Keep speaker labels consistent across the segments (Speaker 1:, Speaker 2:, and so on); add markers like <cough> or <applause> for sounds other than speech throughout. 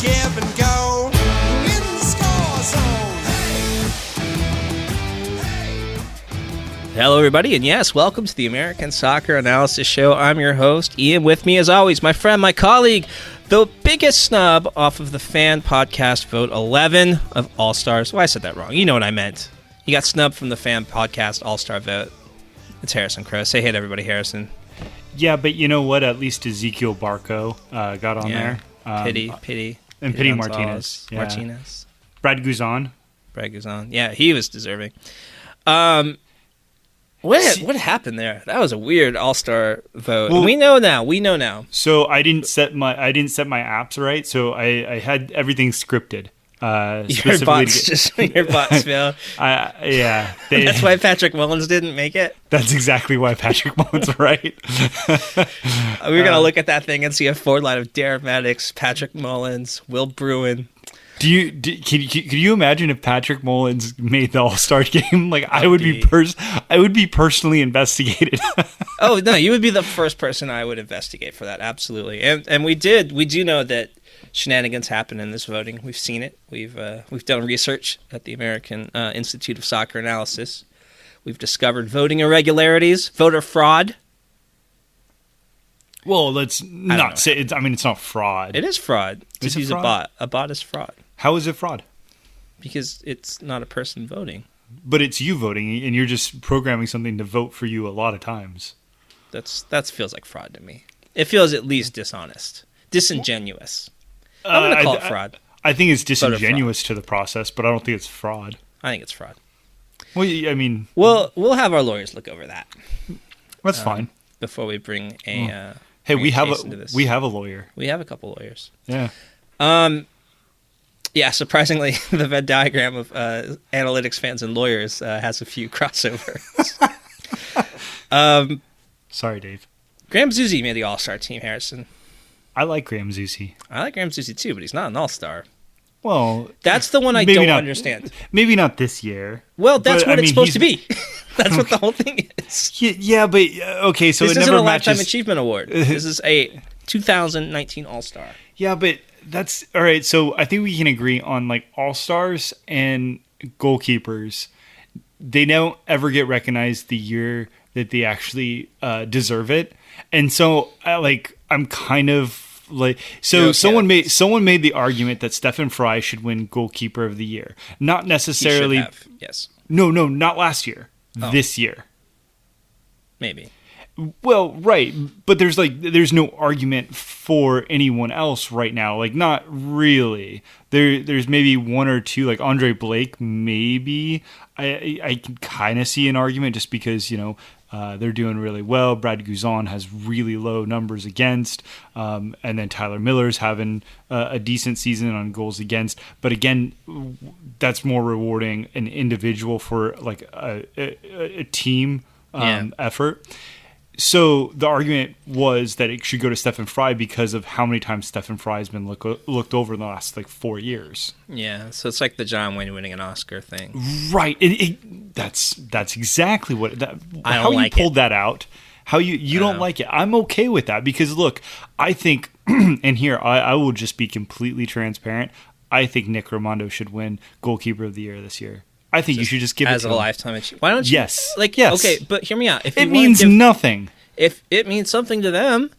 Speaker 1: give and go in the score zone.
Speaker 2: Hello, everybody, and yes, welcome to the American Soccer Analysis Show. I'm your host, Ian. With me, as always, my friend, my colleague, the biggest snub off of the fan podcast vote 11 of All Stars. Well, I said that wrong. You know what I meant. You got snubbed from the fan podcast All Star vote. It's Harrison Crow. Say hey to everybody, Harrison.
Speaker 3: Yeah, but you know what? At least Ezequiel Barco uh, got on
Speaker 2: Yeah.
Speaker 3: there. Um,
Speaker 2: Pity, pity.
Speaker 3: And Pity Martinez, yeah.
Speaker 2: Martinez.
Speaker 3: Brad Guzan.
Speaker 2: Brad Guzan. Yeah, he was deserving. Um, what what happened there? That was a weird All Star vote.
Speaker 3: Well-
Speaker 2: we know now. We know now.
Speaker 3: So I didn't set my I didn't set my apps right. So I, I had everything scripted. Uh,
Speaker 2: Your bots
Speaker 3: get-
Speaker 2: just <laughs> your bots <laughs> fail.
Speaker 3: I, yeah, <laughs> they-
Speaker 2: That's why Patrick Mullins didn't make it.
Speaker 3: That's exactly why Patrick Mullins right.
Speaker 2: We We're
Speaker 3: Uh,
Speaker 2: gonna look at that thing and see a forward line of Darren Mattocks, Patrick Mullins, Will Bruin.
Speaker 3: Do you do, can, you- can you imagine if Patrick Mullins made the All Star game? Like I would be
Speaker 2: be-
Speaker 3: pers- I would be personally investigated.
Speaker 2: Oh no, you would be the first person I would investigate for that. Absolutely, and and we did. We do know that shenanigans happen in this voting. We've seen it. We've uh, we've done research at the American uh, Institute of Soccer Analysis. We've discovered voting irregularities, voter fraud.
Speaker 3: well, let's not say. It's, I mean, it's not fraud.
Speaker 2: It is fraud
Speaker 3: Is it fraud?
Speaker 2: a bot. A bot is fraud
Speaker 3: How is it fraud?
Speaker 2: because it's not a person voting.
Speaker 3: But it's you voting, and you're just programming something to vote for you a lot of times.
Speaker 2: That's that feels like fraud to me. It feels at least dishonest, disingenuous. I'm
Speaker 3: Uh,
Speaker 2: gonna call
Speaker 3: I-
Speaker 2: it fraud.
Speaker 3: I think it's disingenuous to the process, but I don't think it's fraud.
Speaker 2: I think it's fraud.
Speaker 3: Well, y- I mean,
Speaker 2: Well, we'll have our lawyers look over that
Speaker 3: that's
Speaker 2: Um,
Speaker 3: fine.
Speaker 2: before we bring a. Uh,
Speaker 3: Hey,
Speaker 2: bring
Speaker 3: we
Speaker 2: a
Speaker 3: have a
Speaker 2: this.
Speaker 3: we have a lawyer.
Speaker 2: we have a couple lawyers.
Speaker 3: Yeah.
Speaker 2: Um, yeah, surprisingly, <laughs> the Venn diagram of uh, analytics fans and lawyers uh, has a few <laughs> crossovers. <laughs> um,
Speaker 3: Sorry, Dave.
Speaker 2: Graham Zusi made the All Star team. Harrison,
Speaker 3: I like Graham Zusi.
Speaker 2: I like Graham Zusi too, but he's not an All Star.
Speaker 3: Well,
Speaker 2: That's the one I don't
Speaker 3: not-
Speaker 2: understand.
Speaker 3: maybe not this year.
Speaker 2: Well, that's
Speaker 3: But,
Speaker 2: what
Speaker 3: I
Speaker 2: it's
Speaker 3: mean,
Speaker 2: supposed to be. <laughs> that's what the whole thing is.
Speaker 3: Yeah, yeah but uh, okay, so
Speaker 2: this
Speaker 3: it
Speaker 2: isn't
Speaker 3: never
Speaker 2: a lifetime achievement award. <laughs> this is a 2019 All Star.
Speaker 3: Yeah, but that's all right. So I think we can agree on like all stars and goalkeepers. They don't ever get recognized the year that they actually uh, deserve it, and so I, like I'm kind of like so someone made someone made the argument that Stefan Frei should win goalkeeper of the year, not necessarily.
Speaker 2: Yes,
Speaker 3: No, no, not last year.
Speaker 2: Oh.
Speaker 3: This year.
Speaker 2: maybe.
Speaker 3: Well, right, but there's like there's no argument for anyone else right now. Like not really. There there's maybe one or two like Andre Blake maybe. I I, can kind of see an argument just because, you know, uh, they're doing really well. Brad Guzan has really low numbers against, um, and then Tyler Miller's having uh, a decent season on goals against. But again, that's more rewarding an individual for like a, a, a team um,
Speaker 2: Yeah.
Speaker 3: effort. So the argument was that it should go to Stefan Frei because of how many times Stefan Frei has been look, looked over in the last like four years.
Speaker 2: Yeah, so it's like the John Wayne winning an Oscar thing.
Speaker 3: Right. It, it, that's that's exactly what that.
Speaker 2: I don't
Speaker 3: how
Speaker 2: like
Speaker 3: you pulled
Speaker 2: it.
Speaker 3: that out. How you you don't
Speaker 2: know.
Speaker 3: like it? I'm okay with that because look, I think, <clears throat> and here I, I will just be completely transparent. I think Nick Rimando should win goalkeeper of the year this year. I think you should just give
Speaker 2: as
Speaker 3: it
Speaker 2: a
Speaker 3: him.
Speaker 2: lifetime achievement. Why don't you?
Speaker 3: Yes.
Speaker 2: Like,
Speaker 3: Yes.
Speaker 2: okay, but hear me out. If
Speaker 3: It means
Speaker 2: give-
Speaker 3: nothing.
Speaker 2: if it means something to them,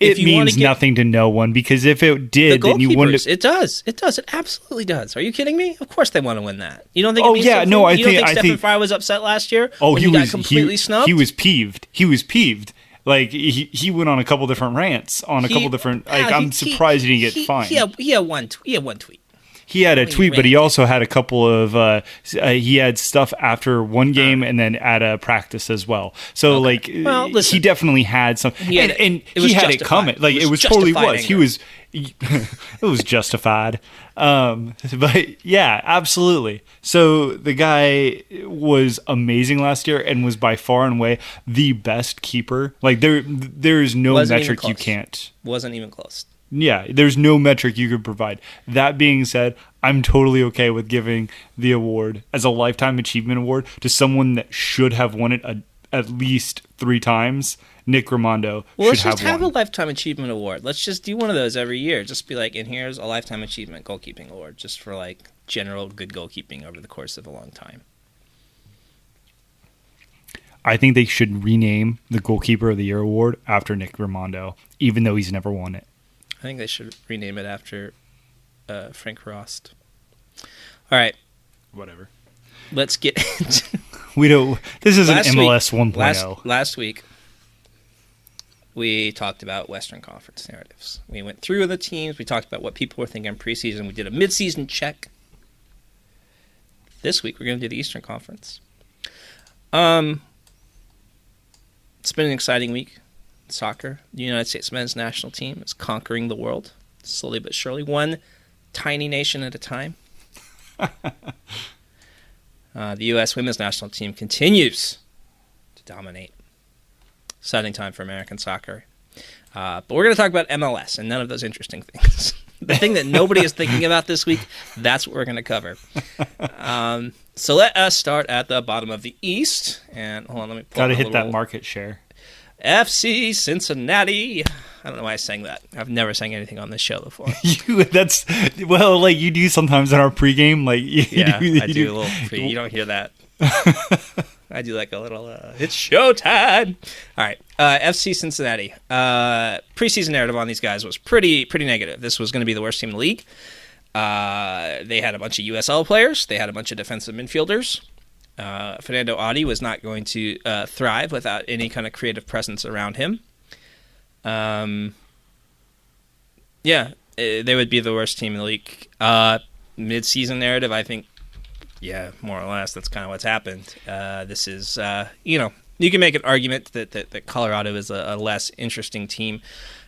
Speaker 3: It
Speaker 2: if you wanna
Speaker 3: means
Speaker 2: give-
Speaker 3: nothing to no one because if it
Speaker 2: The
Speaker 3: did, then you wouldn't.
Speaker 2: it does. It does. It absolutely does. Are you kidding me? Of course they want to win that. You don't think?
Speaker 3: Oh,
Speaker 2: it means
Speaker 3: yeah,
Speaker 2: something?
Speaker 3: no, I
Speaker 2: you don't
Speaker 3: think-
Speaker 2: think
Speaker 3: I
Speaker 2: Stefan
Speaker 3: think-
Speaker 2: Frei was upset last year.
Speaker 3: Oh, he,
Speaker 2: he,
Speaker 3: was
Speaker 2: got completely
Speaker 3: he,
Speaker 2: snubbed.
Speaker 3: He was peeved. He was peeved. Like he, he went on a couple different rants on a
Speaker 2: He-
Speaker 3: couple different. Like I'm surprised he, didn't get fined.
Speaker 2: He had, he had one. T- he had one tweet.
Speaker 3: He had a tweet, but he also had a couple of uh, uh, he had stuff after one game and then at a practice as well. So like
Speaker 2: Well,
Speaker 3: uh,
Speaker 2: listen.
Speaker 3: he definitely had some,
Speaker 2: He had
Speaker 3: and,
Speaker 2: was
Speaker 3: he had it coming. Like
Speaker 2: It
Speaker 3: it
Speaker 2: was
Speaker 3: was, totally was. He was <laughs> it was justified. Um, <laughs> but yeah, absolutely. So the guy was amazing last year and was by far and away the best keeper. Like there, there is no
Speaker 2: Wasn't
Speaker 3: metric you can't.
Speaker 2: Wasn't even close.
Speaker 3: Yeah, there's no metric you could provide. That being said, I'm totally okay with giving the award as a lifetime achievement award to someone that should have won it a, at least three times. Nick Rimando
Speaker 2: Well, let's just
Speaker 3: have
Speaker 2: have a lifetime achievement award. Let's just do one of those every year. Just be like, and here's a lifetime achievement goalkeeping award, just for like general good goalkeeping over the course of a long time.
Speaker 3: I think they should rename the goalkeeper of the year award after Nick Rimando, even though he's never won it.
Speaker 2: I think they should rename it after uh, Frank Rost. All right,
Speaker 3: Whatever.
Speaker 2: let's get <laughs> into
Speaker 3: We don't. This isn't
Speaker 2: last
Speaker 3: MLS
Speaker 2: week,
Speaker 3: 1.0.
Speaker 2: Last, last week, we talked about Western Conference narratives. We went through the teams. We talked about what people were thinking preseason. We did a midseason check. This week, we're going to do the Eastern Conference. Um, it's been an exciting week. Soccer. The United States men's national team is conquering the world slowly but surely, one tiny nation at a time. <laughs> Uh, the U.S. women's national team continues to dominate. Exciting time for American soccer. Uh, but we're going to talk about MLS and none of those interesting things. <laughs> the thing that nobody is thinking about this week, that's what we're going to cover. Um, so let us start at the bottom of the East. And hold on, let me pull
Speaker 3: Got to hit that market share.
Speaker 2: FC Cincinnati. I don't know why I sang that. I've never sang anything on this show before. <laughs>
Speaker 3: You, that's well, like you do sometimes in our pregame. Like <laughs> you,
Speaker 2: Yeah,
Speaker 3: you
Speaker 2: I
Speaker 3: you
Speaker 2: do a little. Pre, you don't hear that. <laughs> I do like a little. Uh, it's showtime. All right, uh, FC Cincinnati. Uh, preseason narrative on these guys was pretty pretty negative. This was going to be the worst team in the league. Uh, they had a bunch of USL players. They had a bunch of defensive midfielders. Uh, Fanendo Adi was not going to uh, thrive without any kind of creative presence around him. Um, yeah, eh, they would be the worst team in the league. Uh, mid-season narrative, I think. Yeah, more or less, that's kind of what's happened. Uh, this is, uh, you know, you can make an argument that that, that Colorado is a, a less interesting team,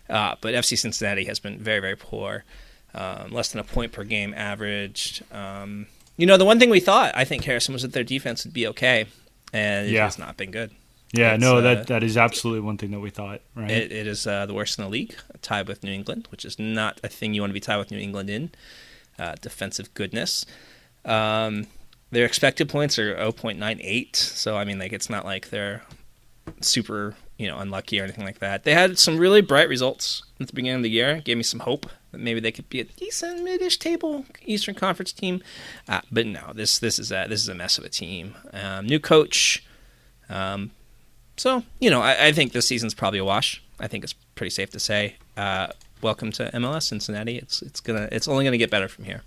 Speaker 2: uh, but FC Cincinnati has been very, very poor. Um, less than a point per game averaged. Um, you know, the one thing we thought, I think, Harrison, was that their defense would be okay, and it
Speaker 3: Yeah.
Speaker 2: has not been good.
Speaker 3: Yeah,
Speaker 2: It's,
Speaker 3: no,
Speaker 2: uh,
Speaker 3: that that is absolutely one thing that we thought. Right.
Speaker 2: It, it is uh, the worst in the league, tied with New England, which is not a thing you want to be tied with New England in. Uh, defensive goodness. Um, their expected points are 0.98, so I mean, like it's not like they're super, you know, unlucky or anything like that. They had some really bright results at the beginning of the year. Gave me some hope that maybe they could be a decent mid-ish table Eastern Conference team. Uh, but no, this this is a this is a mess of a team. Um, new coach. Um, so, you know, I, I think this season's probably a wash. I think it's pretty safe to say. Uh, welcome to MLS Cincinnati. It's it's gonna it's only gonna get better from here.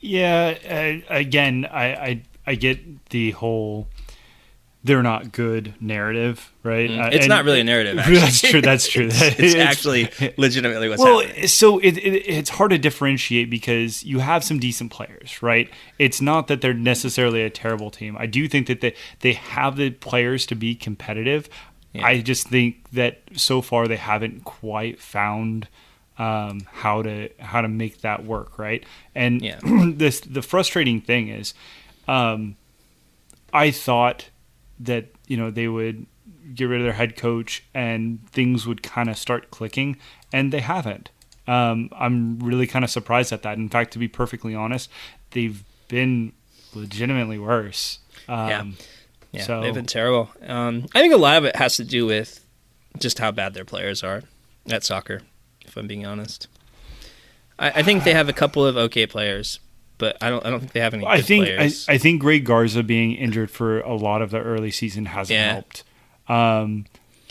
Speaker 3: Yeah, uh, again, I, I I get the whole they're not good narrative, right? Uh,
Speaker 2: It's not really a narrative. <laughs> Actually.
Speaker 3: That's true. That's true. <laughs>
Speaker 2: it's, actually legitimately what's
Speaker 3: well,
Speaker 2: happening.
Speaker 3: so it, it, it's hard to differentiate because you have some decent players, right? It's not that they're necessarily a terrible team. I do think that they they have the players to be competitive.
Speaker 2: Yeah.
Speaker 3: I just think that so far they haven't quite found um, how to how to make that work, right? And
Speaker 2: Yeah. <clears throat>
Speaker 3: this the frustrating thing is, um, I thought that you know they would get rid of their head coach and things would kind of start clicking, and they haven't. Um, I'm really kind of surprised at that. In fact, to be perfectly honest, they've been legitimately worse. Um,
Speaker 2: Yeah. Yeah,
Speaker 3: so-
Speaker 2: they've been terrible. Um, I think a lot of it has to do with just how bad their players are at soccer. If I'm being honest, I, I think they have a couple of okay players, but I don't. I don't think they have any.
Speaker 3: I think I. I think Greg Garza being injured for a lot of the early season hasn't
Speaker 2: Yeah.
Speaker 3: helped. Um,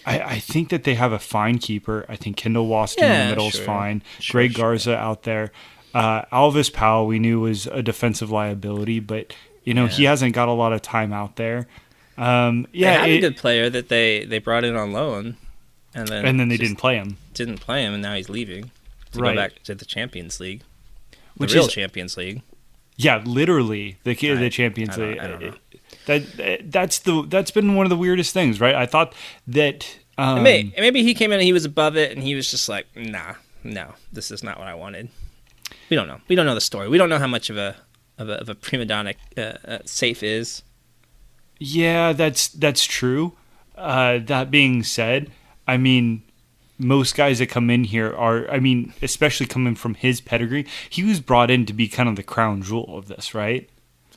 Speaker 3: I, I think that they have a fine keeper. I think Kendall Waston in the middle is fine.
Speaker 2: Sure,
Speaker 3: Greg
Speaker 2: sure.
Speaker 3: Garza out there. Uh, Alvas Powell we knew was a defensive liability, but you know he hasn't got a lot of time out there. Um,
Speaker 2: they
Speaker 3: yeah,
Speaker 2: had
Speaker 3: it-
Speaker 2: a good player that they they brought in on loan, and then
Speaker 3: and then they didn't play him.
Speaker 2: didn't play him, and now he's leaving to
Speaker 3: Right.
Speaker 2: go back to the Champions League. The
Speaker 3: which
Speaker 2: real
Speaker 3: is
Speaker 2: Champions League.
Speaker 3: Yeah, literally the
Speaker 2: I-
Speaker 3: the Champions
Speaker 2: I don't-
Speaker 3: League.
Speaker 2: I don't know.
Speaker 3: That that's the that's been one of the weirdest things, right? I thought that um,
Speaker 2: And may- maybe he came in and he was above it, and he was just like, "Nah, no, this is not what I wanted." We don't know. We don't know the story. We don't know how much of a of a, of a prima donna uh, uh, Saief is.
Speaker 3: Yeah, that's that's true. Uh, that being said, I mean, most guys that come in here are, I mean, especially coming from his pedigree, he was brought in to be kind of the crown jewel of this, right?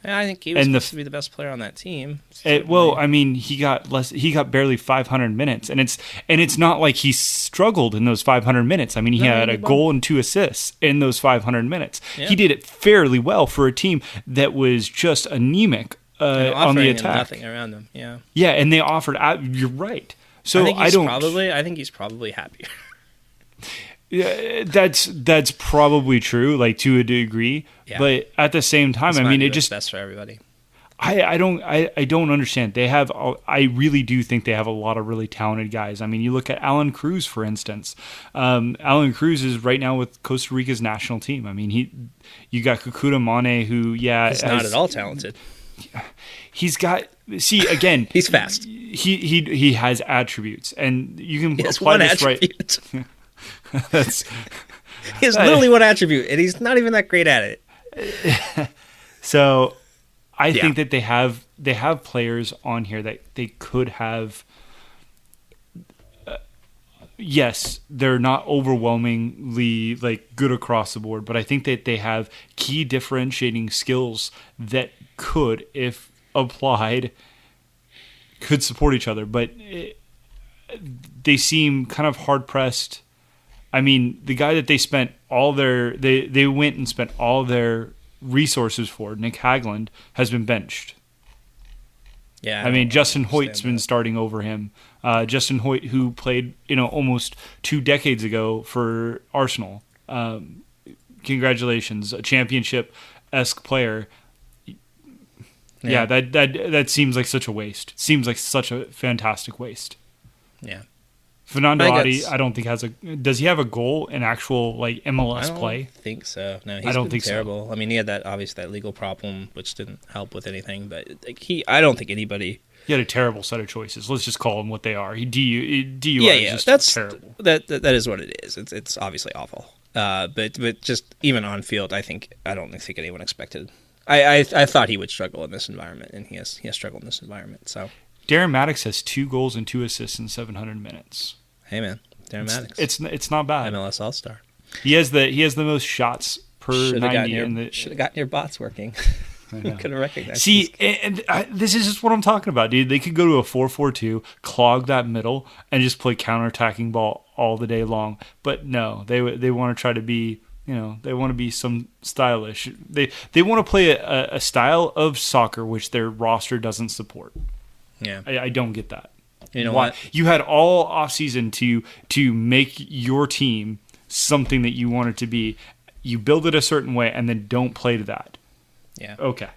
Speaker 2: Yeah, I think he was
Speaker 3: And the
Speaker 2: supposed to be the best player on that team.
Speaker 3: It, well, I mean, he got less. He got barely 500 minutes, and it's and it's not like he struggled in those 500 minutes. I mean, he
Speaker 2: No,
Speaker 3: had
Speaker 2: he
Speaker 3: a goal and two assists in those 500 minutes.
Speaker 2: Yeah.
Speaker 3: He did it fairly well for a team that was just anemic uh, on the attack.
Speaker 2: nothing around him. Yeah.
Speaker 3: Yeah, and they offered. You're right. So
Speaker 2: I think
Speaker 3: I, don't.
Speaker 2: probably. I think he's probably happier. <laughs>
Speaker 3: Yeah, that's that's probably true, like to a degree.
Speaker 2: Yeah.
Speaker 3: But at the same time, I mean, it just
Speaker 2: best for everybody.
Speaker 3: I, I don't I, I don't understand. They have I really do think they have a lot of really talented guys. I mean, you look at Allan Cruz for instance. Um, Allan Cruz is right now with Costa Rica's national team. I mean, he you got Kekuta Manneh who yeah
Speaker 2: He's not
Speaker 3: has-
Speaker 2: at all talented.
Speaker 3: He's got see again. <laughs>
Speaker 2: He's fast.
Speaker 3: He he he has attributes, and you can
Speaker 2: He
Speaker 3: apply this
Speaker 2: attribute.
Speaker 3: right. <laughs> <laughs> That's
Speaker 2: he has literally one attribute, and he's not even that great at it. <laughs>
Speaker 3: So I
Speaker 2: Yeah.
Speaker 3: think that they have they have players on here that they could have. uh, yes, they're not overwhelmingly like good across the board, but I think that they have key differentiating skills that could, if applied, could support each other. But it, they seem kind of hard pressed. I mean, the guy that they spent all their they they went and spent all their resources for, Nick Hagglund, has been benched.
Speaker 2: Yeah.
Speaker 3: I mean, Justin Hoyte's been
Speaker 2: that.
Speaker 3: starting over him. Uh, Justin Hoyte, who played you know almost two decades ago for Arsenal. Um, congratulations, a championship esque player. Yeah.
Speaker 2: Yeah.
Speaker 3: that that that seems like such a waste. Seems like such a fantastic waste.
Speaker 2: Yeah.
Speaker 3: Fanendo
Speaker 2: I
Speaker 3: Adi, I don't think has a. Does he have a goal in actual like
Speaker 2: I
Speaker 3: MLS
Speaker 2: don't
Speaker 3: play?
Speaker 2: think so. No, he's
Speaker 3: I don't
Speaker 2: been
Speaker 3: think so.
Speaker 2: terrible. I mean, he had that obviously that legal problem, which didn't help with anything. But like, he, I don't think anybody.
Speaker 3: He had a terrible set of choices. Let's just call them what they are. He DU, DUI
Speaker 2: yeah,
Speaker 3: is
Speaker 2: yeah,
Speaker 3: just
Speaker 2: that's
Speaker 3: terrible.
Speaker 2: That, that that is what it is. It's it's obviously awful. Uh, but but just even on field, I think I don't think anyone expected. I, I I thought he would struggle in this environment, and he has he has struggled in this environment. So
Speaker 3: Darren Mattocks has two goals and two assists in 700 minutes.
Speaker 2: hey, man, Darren
Speaker 3: It's,
Speaker 2: Mattocks,
Speaker 3: it's it's not bad.
Speaker 2: MLS All Star.
Speaker 3: He has the he has the most shots per
Speaker 2: Should have gotten
Speaker 3: 90
Speaker 2: your
Speaker 3: in the
Speaker 2: should have gotten your bots working. <laughs> <laughs>
Speaker 3: know.
Speaker 2: Could have recognized.
Speaker 3: See,
Speaker 2: this.
Speaker 3: and, and I, this is just what I'm talking about, dude. They could go to a 4-4-2, clog that middle, and just play counterattacking ball all the day long. But no, they they want to try to be, you know, they want to be some stylish. They they want to play a, a style of soccer which their roster doesn't support.
Speaker 2: yeah,
Speaker 3: I, I don't get that.
Speaker 2: you know
Speaker 3: Why-
Speaker 2: what?
Speaker 3: You had all offseason to to make your team something that you want it to be. You build it a certain way and then don't play to that.
Speaker 2: Yeah,
Speaker 3: Okay.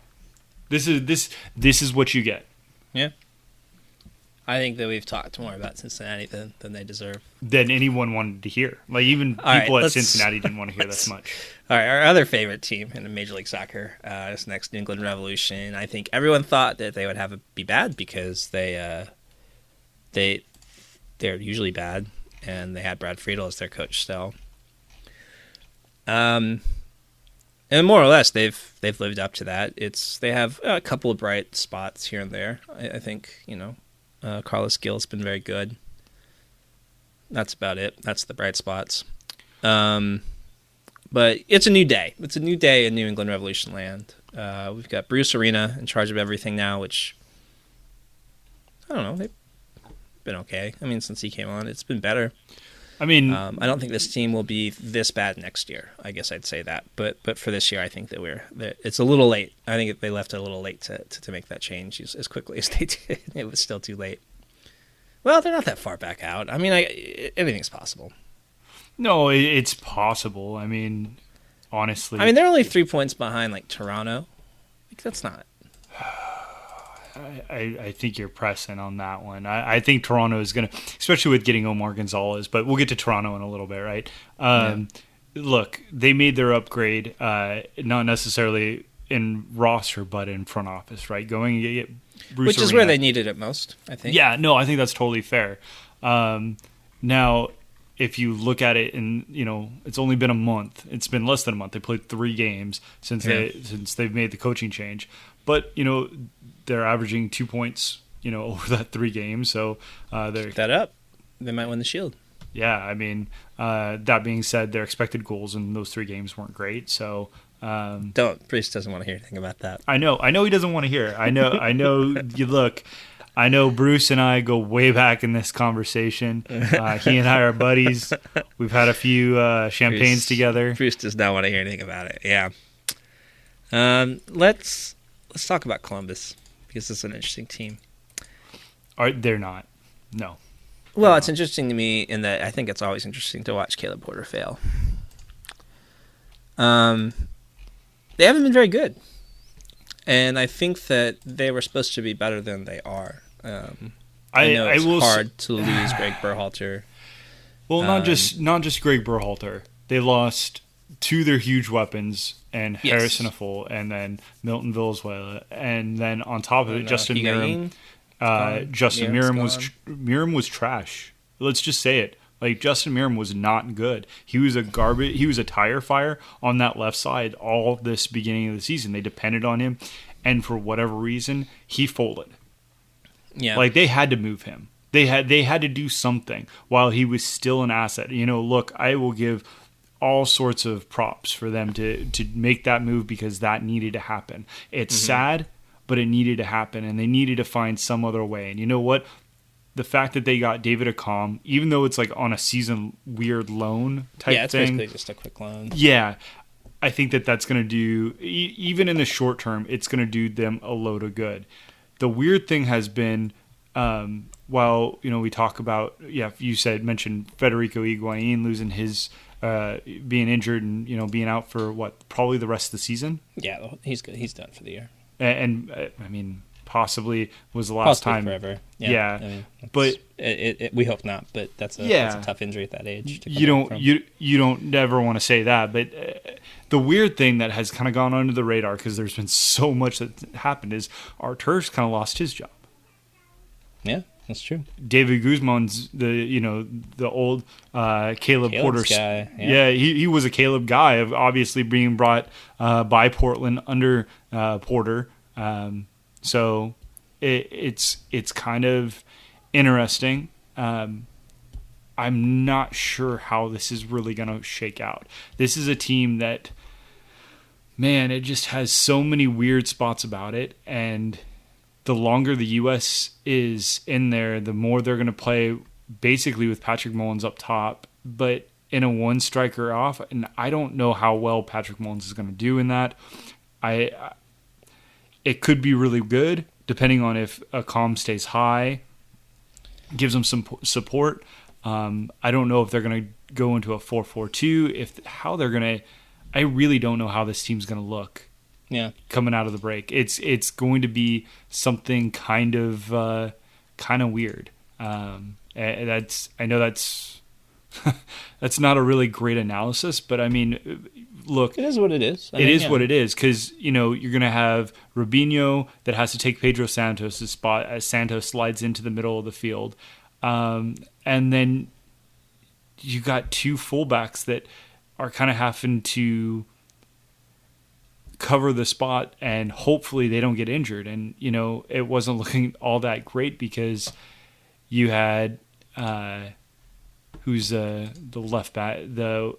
Speaker 3: This is this this is what you get.
Speaker 2: I think that we've talked more about Cincinnati than than they deserve.
Speaker 3: Than anyone wanted to hear. Like even
Speaker 2: All right,
Speaker 3: people at Cincinnati didn't want to hear <laughs> this much.
Speaker 2: All right, our other favorite team in Major League Soccer uh, is next New England Revolution. I think everyone thought that they would have it be bad because they uh, they they're usually bad, and they had Brad Friedel as their coach still. Um, and more or less, they've they've lived up to that. It's they have a couple of bright spots here and there. I, I think you know, uh, Carlos Gil's been very good. That's about it. That's the bright spots. Um, but it's a new day. It's a new day in New England Revolution land. Uh, we've got Bruce Arena in charge of everything now, which I don't know. They've been okay. I mean, since he came on, it's been better.
Speaker 3: I mean,
Speaker 2: Um, I don't think this team will be this bad next year. I guess I'd say that. But but for this year, I think that we're that it's a little late. I think they left it a little late to, to, to make that change as, as quickly <laughs> as they did. It was still too late. Well, they're not that far back out. I mean, I, anything's possible.
Speaker 3: no, it's possible. I mean, honestly,
Speaker 2: I mean, they're only three points behind like Toronto. Like that's not. <sighs>
Speaker 3: I, I think you're pressing on that one. I, I think Toronto is going to, especially with getting Omar Gonzalez, but we'll get to Toronto in a little bit, right? Um, look, they made their upgrade, uh, not necessarily in roster, but in front office, right? Going and get Bruce
Speaker 2: Which is where they needed it most, I think.
Speaker 3: Yeah, no, I think that's totally fair. Um, now, if you look at it, and you know, it's only been a month. It's been less than a month. They played three games since they since they've made the coaching change. But you know, they're averaging two points. You know, <laughs> over that three games. So uh, they're
Speaker 2: Keep that up. They might win the Shield.
Speaker 3: yeah. I mean, uh, that being said, their expected goals in those three games weren't great. So. Um,
Speaker 2: Don't. Bruce doesn't want to hear anything about that.
Speaker 3: I know, I know he doesn't want to hear. it. I know, I know. <laughs> You look, I know Bruce and I go way back in this conversation. Uh, he and I are buddies. We've had a few uh, champagnes
Speaker 2: Bruce-
Speaker 3: together.
Speaker 2: Bruce does not want to hear anything about it. Yeah. Um, let's let's talk about Columbus because it's an interesting team.
Speaker 3: Are they're not? No.
Speaker 2: Well, it's interesting to me in that I think it's always interesting to watch Caleb Porter fail. Um, they haven't been very good, and I think that they were supposed to be better than they are. Um, I,
Speaker 3: I,
Speaker 2: know
Speaker 3: I
Speaker 2: it's
Speaker 3: will. s-
Speaker 2: hard to lose <sighs> Greg Berhalter.
Speaker 3: well, not
Speaker 2: um,
Speaker 3: just not just Greg Berhalter. They lost two of their huge weapons and
Speaker 2: Yes.
Speaker 3: Harrison Afful and then Milton Valenzuela, and then on top of it,
Speaker 2: And, uh,
Speaker 3: Justin
Speaker 2: Meram.
Speaker 3: Uh. Justin
Speaker 2: Meram's
Speaker 3: Meram was
Speaker 2: gone.
Speaker 3: Meram was trash. Let's just say it. Like Justin Meram was not good. He was a garbage. He was a tire fire on that left side all this beginning of the season. They depended on him, and for whatever reason, he folded.
Speaker 2: yeah,
Speaker 3: Like they had to move him. They had they had to do something while he was still an asset. You know, look, I will give all sorts of props for them to to make that move because that needed to happen. It's sad, but it needed to happen and they needed to find some other way. And you know what? The fact that they got David Accam, even though it's like on a season weird loan type
Speaker 2: yeah, it's
Speaker 3: thing,
Speaker 2: basically just a quick loan.
Speaker 3: yeah, I think that that's going to do even in the short term, it's going to do them a load of good. The weird thing has been, um, while you know we talk about, yeah, you said mentioned Federico Higuain losing his, uh, being injured and you know being out for what probably the rest of the season,
Speaker 2: Yeah, he's good. He's done for the year.
Speaker 3: A- and, uh, I mean possibly was the last
Speaker 2: Possibly
Speaker 3: time.
Speaker 2: forever.
Speaker 3: Yeah,
Speaker 2: I mean,
Speaker 3: but-
Speaker 2: it, it, it, we hope not. But that's a
Speaker 3: Yeah.
Speaker 2: that's a tough injury at that age.
Speaker 3: you don't you you don't never want to say that but uh, the weird thing that has kind of gone under the radar because there's been so much that happened is Artur's kind of lost his job
Speaker 2: yeah, that's true.
Speaker 3: David Guzman's the you know the old uh, Caleb
Speaker 2: Caleb's
Speaker 3: Porter
Speaker 2: guy,
Speaker 3: yeah,
Speaker 2: yeah.
Speaker 3: he, he was a Caleb guy of obviously being brought uh, by Portland under uh, Porter um, so it, it's it's kind of interesting um, I'm not sure how this is really going to shake out this is a team that man it just has so many weird spots about it and the longer the U.S. is in there, the more they're going to play basically with Patrick Mullins up top, but in a one striker off. And I don't know how well Patrick Mullins is going to do in that. I it could be really good depending on if Accam stays high, gives them some support. Um, I don't know if they're going to go into a four four two. If how they're going to, I really don't know how this team's going to look
Speaker 2: Yeah,
Speaker 3: coming out of the break. It's it's going to be something kind of uh, kind of weird. Um, that's I know that's <laughs> that's not a really great analysis, but I mean, look,
Speaker 2: it is what it is. I
Speaker 3: it
Speaker 2: mean,
Speaker 3: is
Speaker 2: yeah.
Speaker 3: what it is because you know you're going to have Rubinho that has to take Pedro Santos' spot as Santos slides into the middle of the field, um, and then you got two fullbacks that are kind of having to cover the spot and hopefully they don't get injured. And you know it wasn't <laughs> looking all that great because you had uh, who's uh, the left back the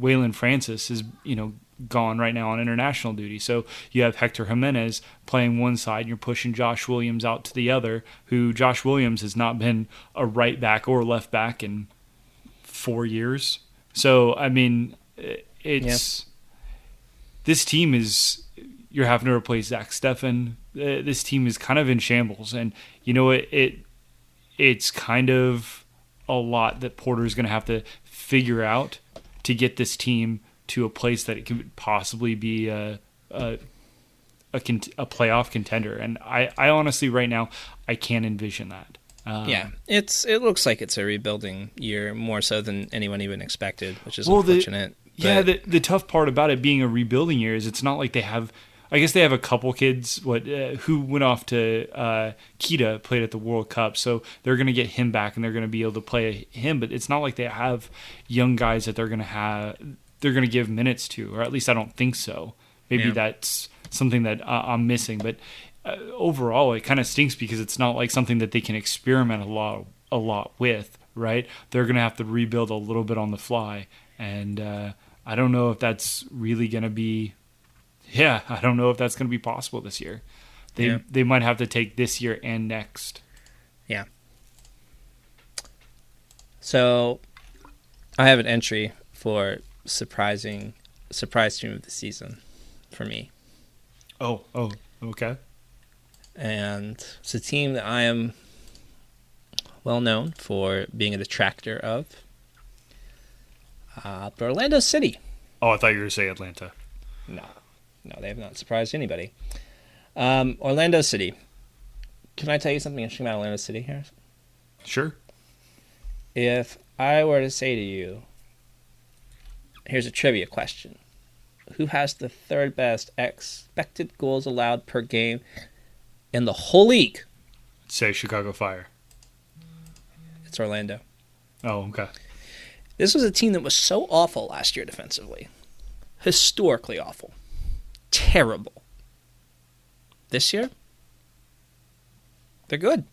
Speaker 3: Waylon Francis is you know gone right now on international duty. So you have Hector Jimenez playing one side, and you're pushing Josh Williams out to the other. Who Josh Williams has not been a right back or left back in four years. So I mean, it's this team is you're having to replace Zach Steffen. Uh, this team is kind of in shambles, and you know it. it it's kind of a lot that Porter is going to have to figure out to get this team to a place that it could possibly be a a, a, cont- a playoff contender. And I, I honestly, right now, I can't envision that. Um,
Speaker 2: yeah, it's it looks like it's a rebuilding year more so than anyone even expected, which is
Speaker 3: Well, the-
Speaker 2: unfortunate.
Speaker 3: Yeah, the the tough part about it being a rebuilding year is it's not like they have. I guess they have a couple kids what uh, who went off to uh, Kita played at the World Cup, so they're going to get him back and they're going to be able to play him. But it's not like they have young guys that they're going to have they're going to give minutes to, or at least I don't think so. Maybe
Speaker 2: Yeah.
Speaker 3: that's something that uh, I'm missing, but uh, overall it kind of stinks because it's not like something that they can experiment a lot a lot with. Right? They're going to have to rebuild a little bit on the fly, and uh, I don't know if that's really going to be. Yeah, I don't know if that's going to be possible this year. They
Speaker 2: Yeah.
Speaker 3: they might have to take this year and next.
Speaker 2: Yeah. So, I have an entry for surprising surprise team of the season for me,
Speaker 3: Oh, oh, okay.
Speaker 2: and it's a team that I am well known for being a detractor of. Uh, but Orlando City.
Speaker 3: Oh, I thought you were going to say Atlanta.
Speaker 2: No, no, they have not surprised anybody. Um, Orlando City. Can I tell you something interesting about Orlando City here?
Speaker 3: Sure.
Speaker 2: If I were to say to you, here's a trivia question Who has the third best expected goals allowed per game in the whole league?
Speaker 3: Say Chicago Fire.
Speaker 2: It's Orlando.
Speaker 3: Oh, okay.
Speaker 2: This was a team that was so awful last year defensively. Historically awful. Terrible. This year, they're good.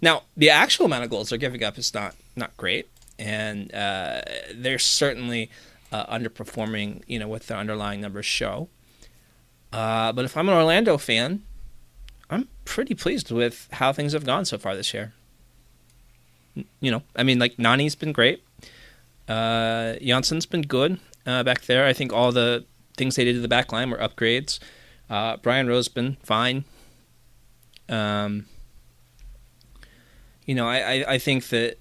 Speaker 2: Now, the actual amount of goals they're giving up is not not great, and uh, they're certainly uh, underperforming. You know what their underlying numbers show. Uh, but if I'm an Orlando fan, I'm pretty pleased with how things have gone so far this year. You know, I mean, like Nani's been great. Uh, Janssen's been good uh, back there. I think all the things they did to the back line were upgrades. Uh, Brian Rowe's been fine. Um, you know, I, I, I think that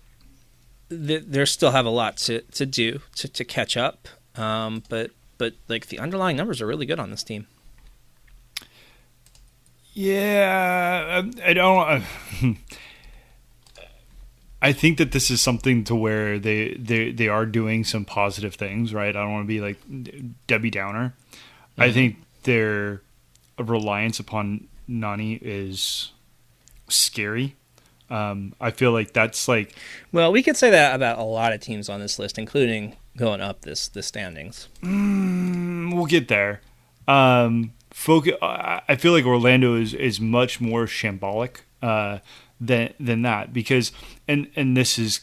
Speaker 2: th- they still have a lot to, to do to, to catch up. Um, but but like the underlying numbers are really good on this team.
Speaker 3: Yeah, I I don't. <laughs> I think that this is something to where they they they are doing some positive things, right? I don't want to be like Debbie Downer. I think their reliance upon Nani is scary. Um, I feel like that's like
Speaker 2: Well, we could say that about a lot of teams on this list, including going up this the standings.
Speaker 3: Mm, we'll get there. Um, focus. I I feel like Orlando is is much more shambolic uh, than than that because and and this is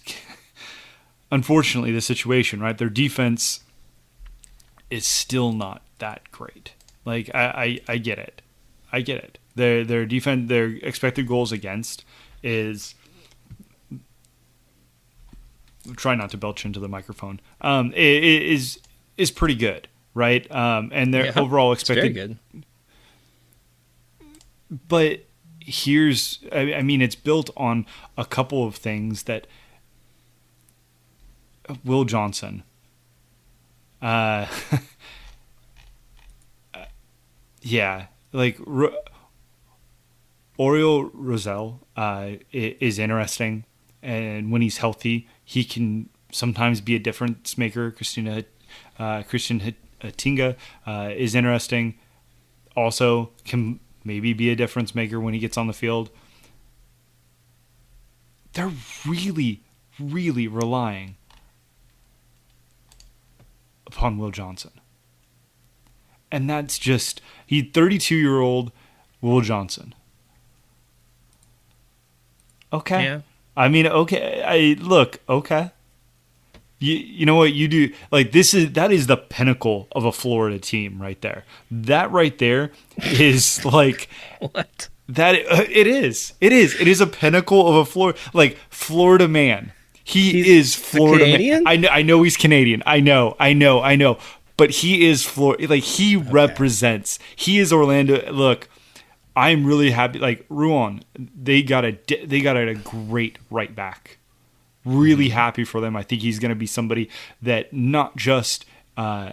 Speaker 3: unfortunately the situation, right? Their defense is still not that great. Like I, I, I get it, I get it. Their their defense, their expected goals against is. Try not to belch into the microphone. Um, is is pretty good, right? Um, and their
Speaker 2: Yeah,
Speaker 3: overall
Speaker 2: It's very
Speaker 3: expected
Speaker 2: good.
Speaker 3: but here's I, I mean it's built on a couple of things that will johnson uh yeah like Ro- Oriol Rosell uh is interesting and when he's healthy he can sometimes be a difference maker christina uh christian Hit- Tinga uh, is interesting also can maybe be a difference maker when he gets on the field. They're really, really relying upon Will Johnson. And that's just, he 32 year old Will Johnson. Okay.
Speaker 2: Yeah.
Speaker 3: I mean, okay. I look, okay. You, you know what you do like this is that is the pinnacle of a Florida team right there. That right there is <laughs> like
Speaker 2: What?
Speaker 3: that uh, it is. It is. It is a pinnacle of a Florida like Florida man. He
Speaker 2: He's
Speaker 3: is Florida
Speaker 2: Canadian?
Speaker 3: man. I know, I know he's Canadian. I know. I know. I know. But he is Florida. Like he represents. He is Orlando. Look, I'm really happy. Like Ruan, they got a they got a great right back. Really happy for them. I think he's going to be somebody that not just uh,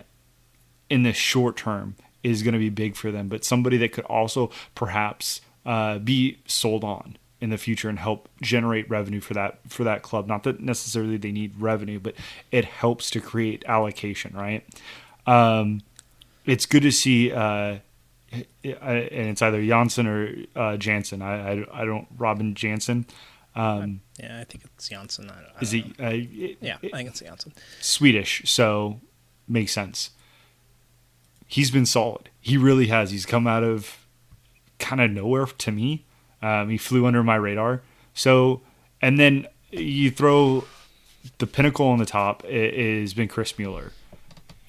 Speaker 3: in the short term is going to be big for them, but somebody that could also perhaps uh, be sold on in the future and help generate revenue for that for that club. Not that necessarily they need revenue, but it helps to create allocation, right? Um, it's good to see, uh, and it's either Janssen or uh, Jansen. I, I I don't Robin Jansen. Um,
Speaker 2: Yeah, I think it's Janssen. I, I
Speaker 3: is he? Uh, it-
Speaker 2: Yeah,
Speaker 3: it-
Speaker 2: I think it's Janssen.
Speaker 3: Swedish, so makes sense. He's been solid. He really has. He's come out of kind of nowhere to me. Um, he flew under my radar. So, and then you throw the pinnacle on the top is been Chris Mueller,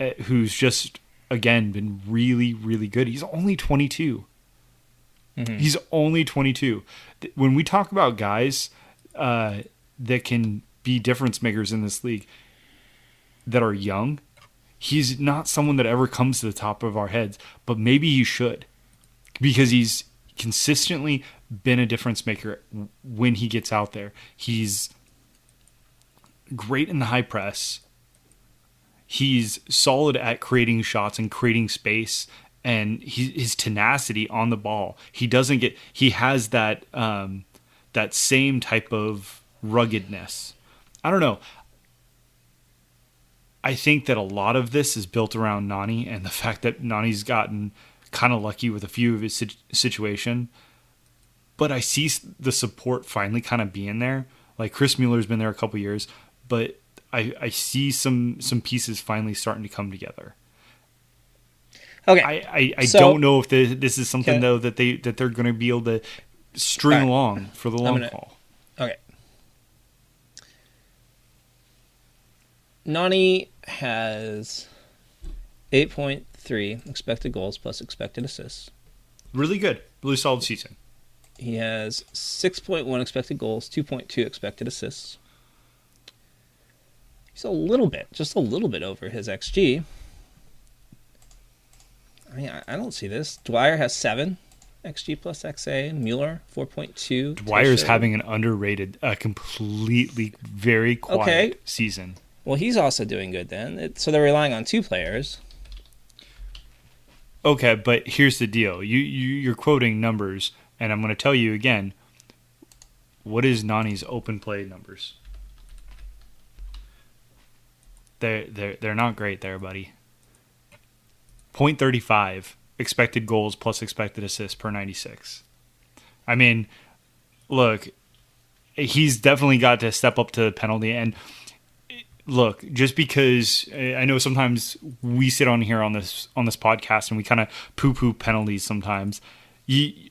Speaker 3: uh, who's just again been really, really good. He's only 22. He's only 22. When we talk about guys uh, that can be difference makers in this league, that are young, he's not someone that ever comes to the top of our heads, but maybe he should because he's consistently been a difference maker when he gets out there. He's great in the high press. He's solid at creating shots and creating space and he, his tenacity on the ball. He doesn't get he has that um that same type of ruggedness. I don't know. I think that a lot of this is built around Nani and the fact that Nani's gotten kind of lucky with a few of his sit- situation. But I see the support finally kind of being there. Like Chris Mueller's been there a couple years, but I, I see some some pieces finally starting to come together.
Speaker 2: Okay.
Speaker 3: I, I, I
Speaker 2: So-
Speaker 3: don't know if this, this is something
Speaker 2: Okay.
Speaker 3: though that they that they're going to be able to string
Speaker 2: right.
Speaker 3: along for the long
Speaker 2: gonna-
Speaker 3: haul.
Speaker 2: Okay. Nani has 8.3 expected goals plus expected assists.
Speaker 3: Really good, really solid season.
Speaker 2: He has 6.1 expected goals, 2.2 expected assists. He's a little bit, just a little bit over his XG. I mean, I, I don't see this. Dwyer has 7 XG plus XA. Mueller, 4.2.
Speaker 3: Dwyer's
Speaker 2: Tischer-
Speaker 3: having an underrated, a completely very quiet
Speaker 2: Okay.
Speaker 3: season.
Speaker 2: Well, he's also doing good then. It, so they're relying on two players.
Speaker 3: Okay, but here's the deal. You, you you're quoting numbers, and I'm going to tell you again. What is Nani's open play numbers? They're they're they're not great there, buddy. Point thirty five expected goals plus expected assists per ninety six. I mean, look, he's definitely got to step up to the penalty. And look just because i know sometimes we sit on here on this on this podcast and we kind of poo poo penalties sometimes. You,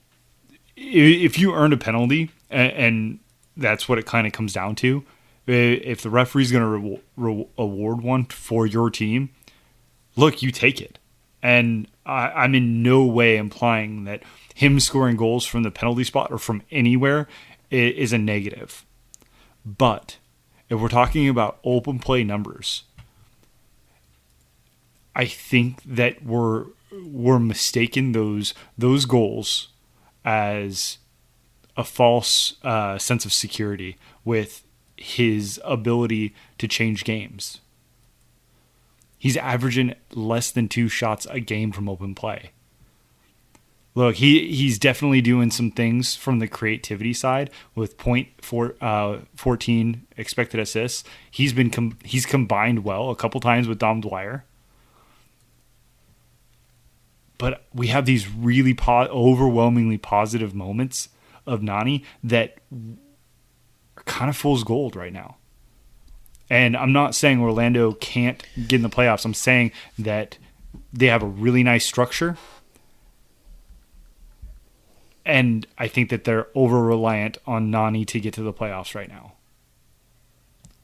Speaker 3: if you earn a penalty and, and that's what it kind of comes down to if the referee's going to re- re- award one for your team look you take it and I, i'm in no way implying that him scoring goals from the penalty spot or from anywhere is a negative but if we're talking about open play numbers, I think that we're we're mistaking those those goals as a false uh, sense of security with his ability to change games. He's averaging less than two shots a game from open play. Look, he he's definitely doing some things from the creativity side with point four, uh, 14 expected assists. He's been com- he's combined well a couple times with Dom Dwyer. But we have these really po- overwhelmingly positive moments of Nani that are kind of fool's gold right now. And I'm not saying Orlando can't get in the playoffs. I'm saying that they have a really nice structure and I think that they're over reliant on Nani to get to the playoffs right now.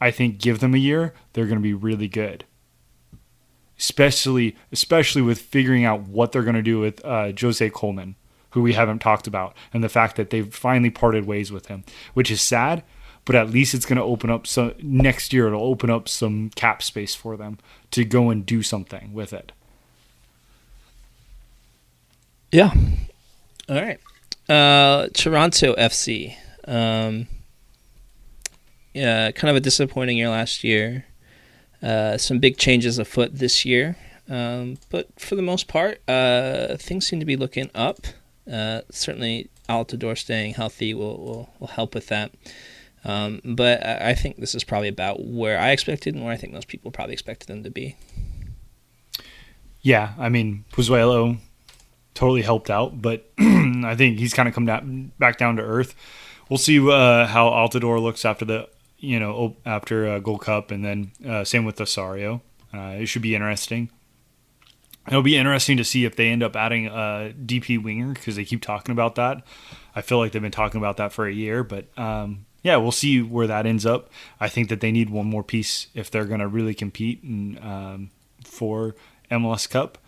Speaker 3: I think give them a year, they're going to be really good. Especially, especially with figuring out what they're going to do with uh, Josué Colmán, who we haven't talked about, and the fact that they've finally parted ways with him, which is sad. But at least it's going to open up some next year. It'll open up some cap space for them to go and do something with it.
Speaker 2: Yeah. All right. Uh, Toronto FC. Um, yeah, kind of a disappointing year last year. Uh, some big changes afoot this year. Um, but for the most part, uh, things seem to be looking up. Uh, certainly, Altidore staying healthy will will, will help with that. Um, but I think this is probably about where I expected and where I think most people probably expected them to be.
Speaker 3: Yeah, I mean, Pozuelo totally helped out, but <clears throat> I think he's kind of come down, back down to earth. We'll see uh, how Altidore looks after the, you know, after uh, Gold Cup, and then uh, same with Osorio. Uh, it should be interesting. It'll be interesting to see if they end up adding a DP winger because they keep talking about that. I feel like they've been talking about that for a year, but um, yeah, we'll see where that ends up. I think that they need one more piece if they're going to really compete and, um, for MLS Cup,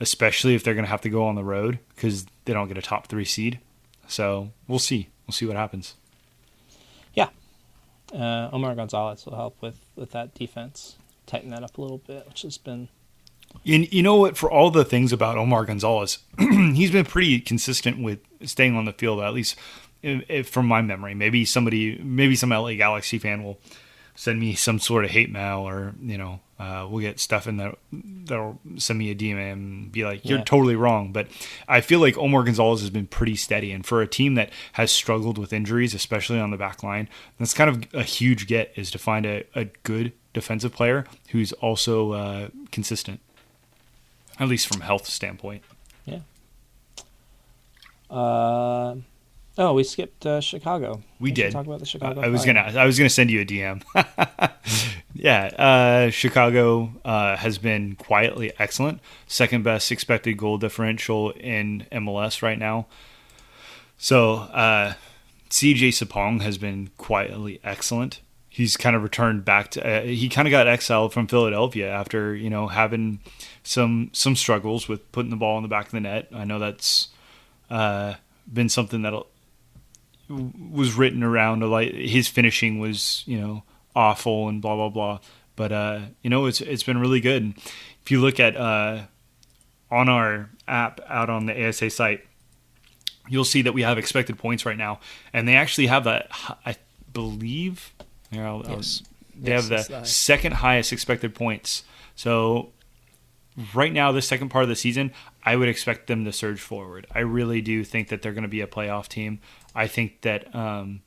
Speaker 3: especially if they're going to have to go on the road because they don't get a top three seed. So we'll see. We'll see what happens.
Speaker 2: Yeah, uh, Omar Gonzalez will help with with that defense, tighten that up a little bit, which has been
Speaker 3: You, you know what? For all the things about Omar Gonzalez, <clears throat> he's been pretty consistent with staying on the field. At least, if, if from my memory, maybe somebody, maybe some LA Galaxy fan will send me some sort of hate mail, or you know, uh, we'll get stuff in that that'll send me a DM and be like, "You're
Speaker 2: Yeah.
Speaker 3: totally wrong." But I feel like Omar Gonzalez has been pretty steady, and for a team that has struggled with injuries, especially on the back line, that's kind of a huge get is to find a, a good defensive player who's also uh, consistent at least from health standpoint.
Speaker 2: yeah. Uh, oh, we skipped uh, Chicago.
Speaker 3: We did.
Speaker 2: talk about the Chicago.
Speaker 3: I was
Speaker 2: Fire.
Speaker 3: gonna I was gonna send you a DM. <laughs> yeah, uh, Chicago uh, has been quietly excellent. Second best expected goal differential in MLS right now. So uh, CJ Sapong has been quietly excellent. He's kind of returned back to. Uh, he kind of got exiled from Philadelphia after you know having some some struggles with putting the ball in the back of the net. I know that's uh, been something that was written around a like his finishing was you know awful and blah blah blah but uh you know it's it's been really good if you look at uh on our app out on the ASA site you'll see that we have expected points right now and they actually have that I believe here, I'll, I'll-
Speaker 2: Yes.
Speaker 3: they
Speaker 2: Yes,
Speaker 3: have the
Speaker 2: it's the highest.
Speaker 3: second highest expected points so right now, the second part of the season, I would expect them to surge forward. I really do think that they're going to be a playoff team. I think that, um,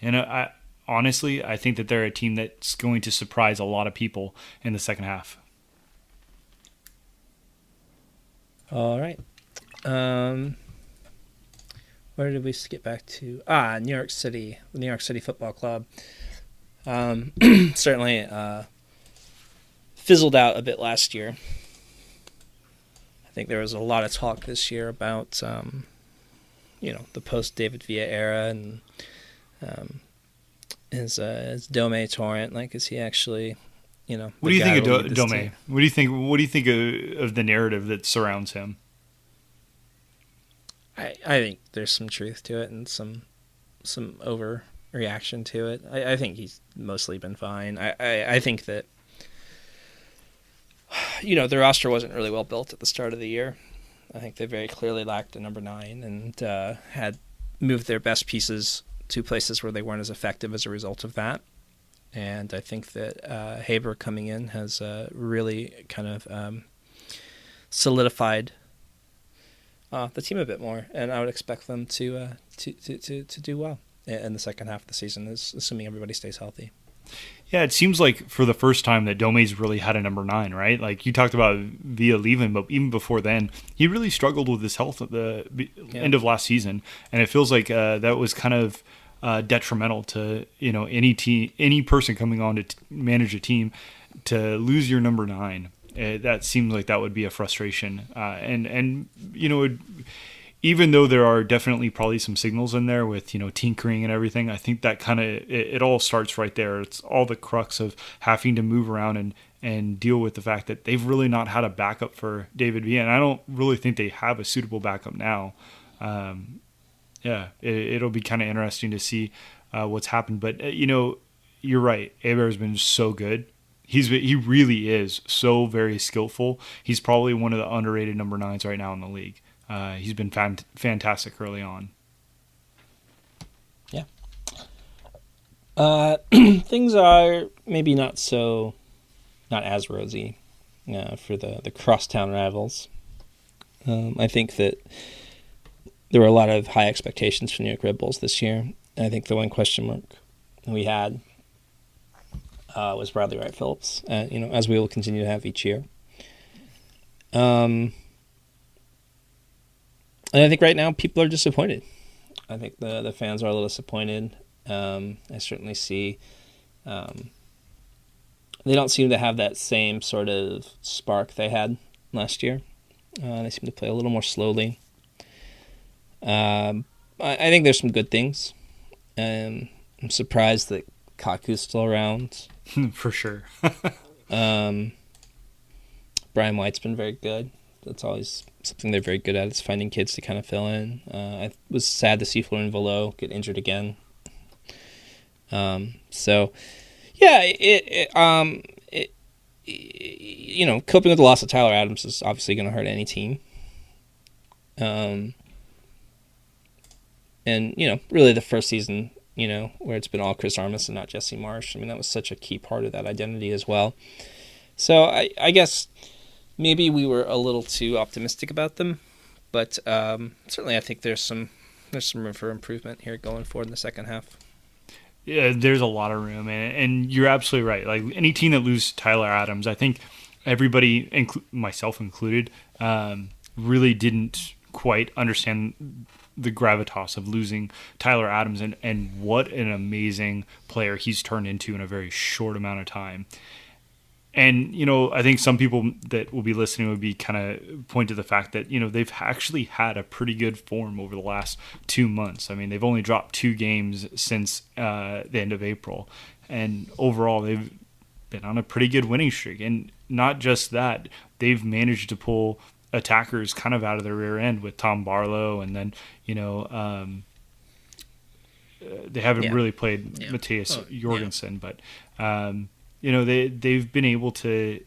Speaker 3: and I honestly, I think that they're a team that's going to surprise a lot of people in the second half.
Speaker 2: All right. Um, where did we skip back to? Ah, New York City, New York City Football Club. Um, <clears throat> certainly uh, fizzled out a bit last year. I think there was a lot of talk this year about, um, you know, the post David Villa era and um, his uh, his Dome Torrent. Like, is he actually, you know?
Speaker 3: What do you think of Do- Dome?
Speaker 2: team?
Speaker 3: What do you think? What do you think of, of the narrative that surrounds him?
Speaker 2: I, I think there's some truth to it and some some overreaction to it. I, I think he's mostly been fine. I, I, I think that <sighs> you know the roster wasn't really well built at the start of the year. I think they very clearly lacked a number nine and uh, had moved their best pieces to places where they weren't as effective as a result of that. And I think that uh, Héber coming in has uh, really kind of um, solidified uh, the team a bit more, and I would expect them to uh, to, to, to to do well in the second half of the season, assuming everybody stays healthy.
Speaker 3: Yeah, it seems like for the first time that Dome's really had a number nine, right? Like you talked about Villa leaving, but even before then, he really struggled with his health at the
Speaker 2: Yeah.
Speaker 3: end of last season, and it feels like uh, that was kind of uh, detrimental to you know any team, any person coming on to t- manage a team to lose your number nine. Uh, that seems like that would be a frustration, uh, and and you know. It, even though there are definitely probably some signals in there with you know tinkering and everything i think that kind of it, it all starts right there it's all the crux of having to move around and and deal with the fact that they've really not had a backup for david v and i don't really think they have a suitable backup now um, yeah it, it'll be kind of interesting to see uh, what's happened but uh, you know you're right Héber has been so good He's he really is so very skillful. He's probably one of the underrated number nines right now in the league. Uh, he's been fan- fantastic early on. Yeah.
Speaker 2: Uh, <clears throat> things are maybe not so, not as rosy uh, for the the crosstown rivals. Um, I think that there were a lot of high expectations for New York Red Bulls this year. I think the one question mark we had uh, was Bradley Wright-Phillips. Uh, you know, as we will continue to have each year. Um, and I think right now people are disappointed. I think the the fans are a little disappointed. Um, I certainly see. Um, they don't seem to have that same sort of spark they had last year. Uh, they seem to play a little more slowly. Um, I, I, think there's some good things. Um, I'm surprised that Kaku's still around.
Speaker 3: For sure. <laughs>
Speaker 2: um, Brian White's been very good. That's always something they're very good at. Is finding kids to kind of fill in. Uh, I was sad to see Florian Valot get injured again. Um, so, yeah, it, it um, it, you know, coping with the loss of Tyler Adams is obviously going to hurt any team. Um, and you know, really the first season, you know, where it's been all Chris Armas and not Jesse Marsch. I mean, that was such a key part of that identity as well. So I, I guess maybe we were a little too optimistic about them, but um, certainly I think there's some there's some room for improvement here going forward in the second half.
Speaker 3: Yeah, there's a lot of room, and, and you're absolutely right. Like any team that loses Tyler Adams, I think everybody, inclu- myself included, um, really didn't quite understand the gravitas of losing Tyler Adams and, and what an amazing player he's turned into in a very short amount of time. And, you know, I think some people that will be listening would be kind of point to the fact that, you know, they've actually had a pretty good form over the last two months. I mean, they've only dropped two games since uh, the end of April. And overall, they've been on a pretty good winning streak. And not just that, they've managed to pull attackers kind of out of their rear end with Tom Barlow, and then you know um, uh, they haven't yeah. really played yeah. Mathias oh, Jorgensen, yeah. but um, you know they they've been able to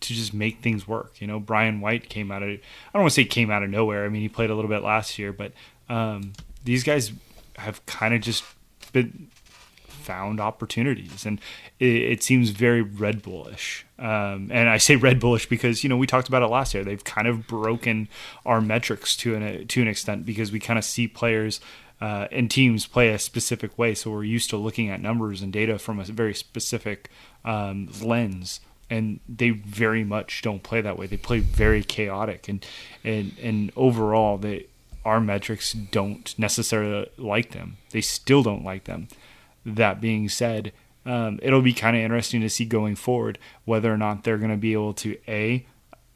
Speaker 3: to just make things work. You know, Brian White came out of I don't want to say came out of nowhere. I mean, he played a little bit last year, but um, these guys have kind of just been found opportunities, and it, it seems very Red Bullish. Um, and I say Red Bullish because you know we talked about it last year. They've kind of broken our metrics to an to an extent because we kind of see players. Uh, and teams play a specific way, so we're used to looking at numbers and data from a very specific um, lens and they very much don't play that way. They play very chaotic, and and and overall, they our metrics don't necessarily like them. They still don't like them. That being said, um, it'll be kind of interesting to see going forward whether or not they're going to be able to a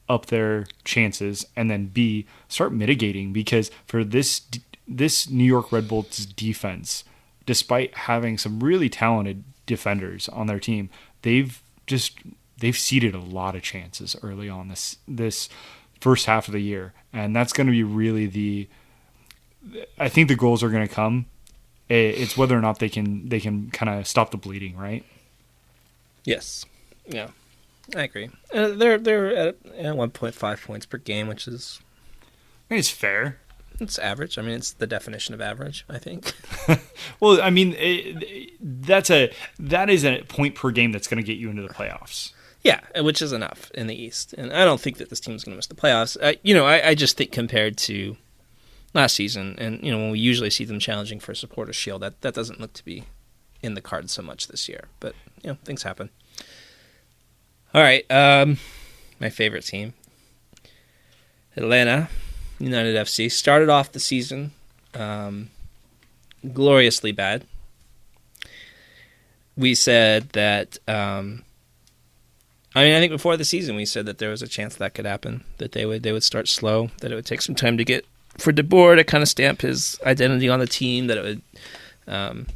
Speaker 3: up their chances and then b start mitigating because for this this New York Red Bulls defense, despite having some really talented defenders on their team, they've just they've seeded a lot of chances early on this this first half of the year, and that's going to be really the. I think the goals are going to come it's whether or not they can they can kind of stop the bleeding, right?
Speaker 2: Yes. Yeah, I agree. Uh, they're they're at, at one point five points per game, which is
Speaker 3: I think it's fair.
Speaker 2: It's average. I mean, it's the definition of average. I think. <laughs>
Speaker 3: well, I mean, it, that's a that is a point per game that's going to get you into the playoffs.
Speaker 2: Yeah, which is enough in the East, and I don't think that this team is going to miss the playoffs. I, you know, I, I just think compared to last season, and you know when we usually see them challenging for a supporter shield, that that doesn't look to be in the cards so much this year. But you know things happen. All right, um, my favorite team, Atlanta United FC, started off the season um, gloriously bad. We said that. Um, I mean, I think before the season we said that there was a chance that could happen. That they would they would start slow. That it would take some time to get for De Boer to kind of stamp his identity on the team, that it would um,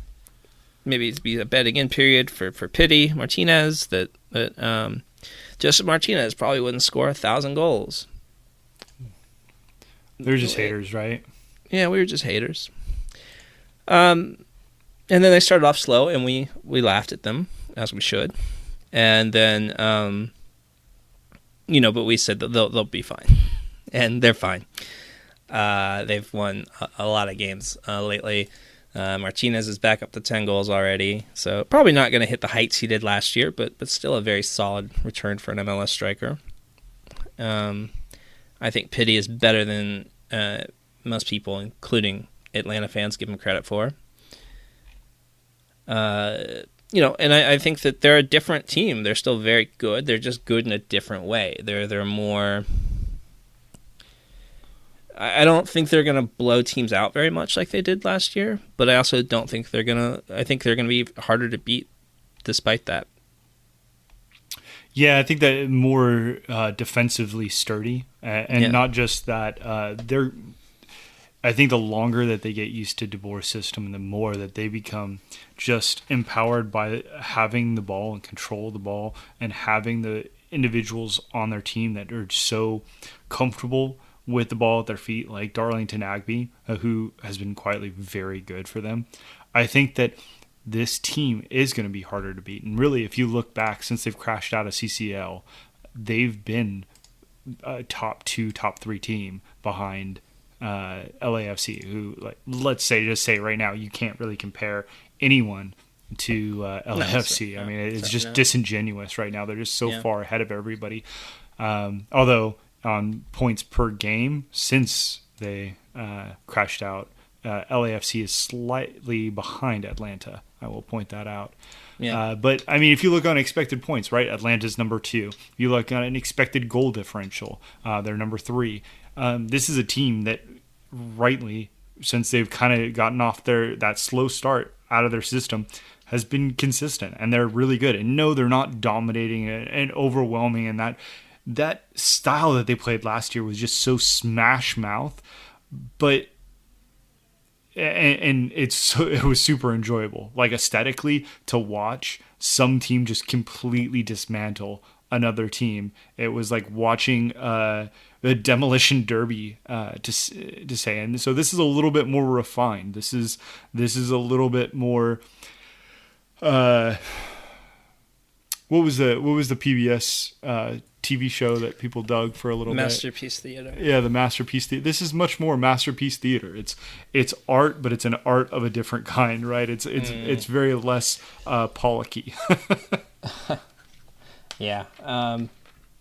Speaker 2: maybe be a betting in period for for Pity Martinez, that that um, Josef Martinez probably wouldn't score a thousand goals.
Speaker 3: They're just haters, right?
Speaker 2: Yeah, we were just haters. Um, and then they started off slow, and we we laughed at them as we should, and then um, you know, but we said that they'll they'll be fine, and they're fine. Uh, they've won a, a, lot of games uh, lately. Uh, Martinez is back up to 10 goals already, so probably not going to hit the heights he did last year, but but still a very solid return for an MLS striker. Um, I think Pity is better than uh, most people, including Atlanta fans, give them credit for. Uh, you know, and I, I think that they're a different team. They're still very good. They're just good in a different way. They're they're more. I I don't think they're going to blow teams out very much like they did last year, but I also don't think they're going to. I think they're going to be harder to beat, despite that.
Speaker 3: Yeah, I think that more uh, defensively sturdy, uh, and
Speaker 2: Yeah.
Speaker 3: not just that. Uh, they're. I think the longer that they get used to DeBoer's system, the more that they become just empowered by having the ball and control the ball, and having the individuals on their team that are so comfortable with the ball at their feet, like Darlington Nagbe, uh, who has been quietly very good for them. I think that this team is going to be harder to beat. And really, if you look back since they've crashed out of CCL, they've been a top two, top three team behind uh, LAFC, who, like, let's say, just say right now, you can't really compare anyone to uh, LAFC. I mean, it's
Speaker 2: so-
Speaker 3: just
Speaker 2: no.
Speaker 3: disingenuous right now. They're just so
Speaker 2: Yeah.
Speaker 3: far ahead of everybody. Um, although on points per game since they uh, crashed out, uh, LAFC is slightly behind Atlanta. I will point that out.
Speaker 2: Yeah.
Speaker 3: Uh, but I mean, if you look on expected points, right? Atlanta's number two. If you look on an expected goal differential, uh, they're number three. Um, this is a team that, rightly, since they've kind of gotten off their that slow start out of their system, has been consistent and they're really good. And no, they're not dominating and, and overwhelming. And that that style that they played last year was just so smash mouth, but and, and it's so, <laughs> it was super enjoyable like aesthetically to watch some team just completely dismantle another team. It was like watching uh the demolition derby uh to to say. And so this is a little bit more refined. This is this is a little bit more uh what was the what was the PBS uh TV show that people dug for a little bit
Speaker 2: Masterpiece Theater.
Speaker 3: yeah the masterpiece theater this is much more masterpiece theater it's it's art but it's an art of a different kind right it's it's it's very less uh pollocky <laughs>
Speaker 2: Yeah. Um,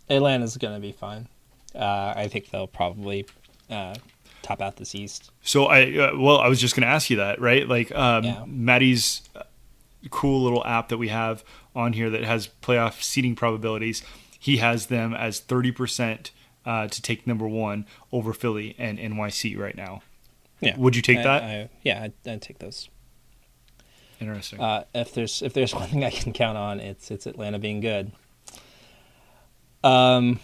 Speaker 2: Atlanta's going to be fine. Uh, I think they'll probably uh, top out this East.
Speaker 3: so i uh, well i was just gonna ask you that right like um
Speaker 2: Yeah.
Speaker 3: maddie's uh, cool little app that we have on here that has playoff seating probabilities he has them as 30% uh, to take number one over philly and nyc right now
Speaker 2: Yeah.
Speaker 3: Would you take
Speaker 2: I-
Speaker 3: that?
Speaker 2: I, yeah, I'd, I'd take those.
Speaker 3: interesting
Speaker 2: Uh, if there's if there's <laughs> one thing I can count on, it's it's Atlanta being good. Um,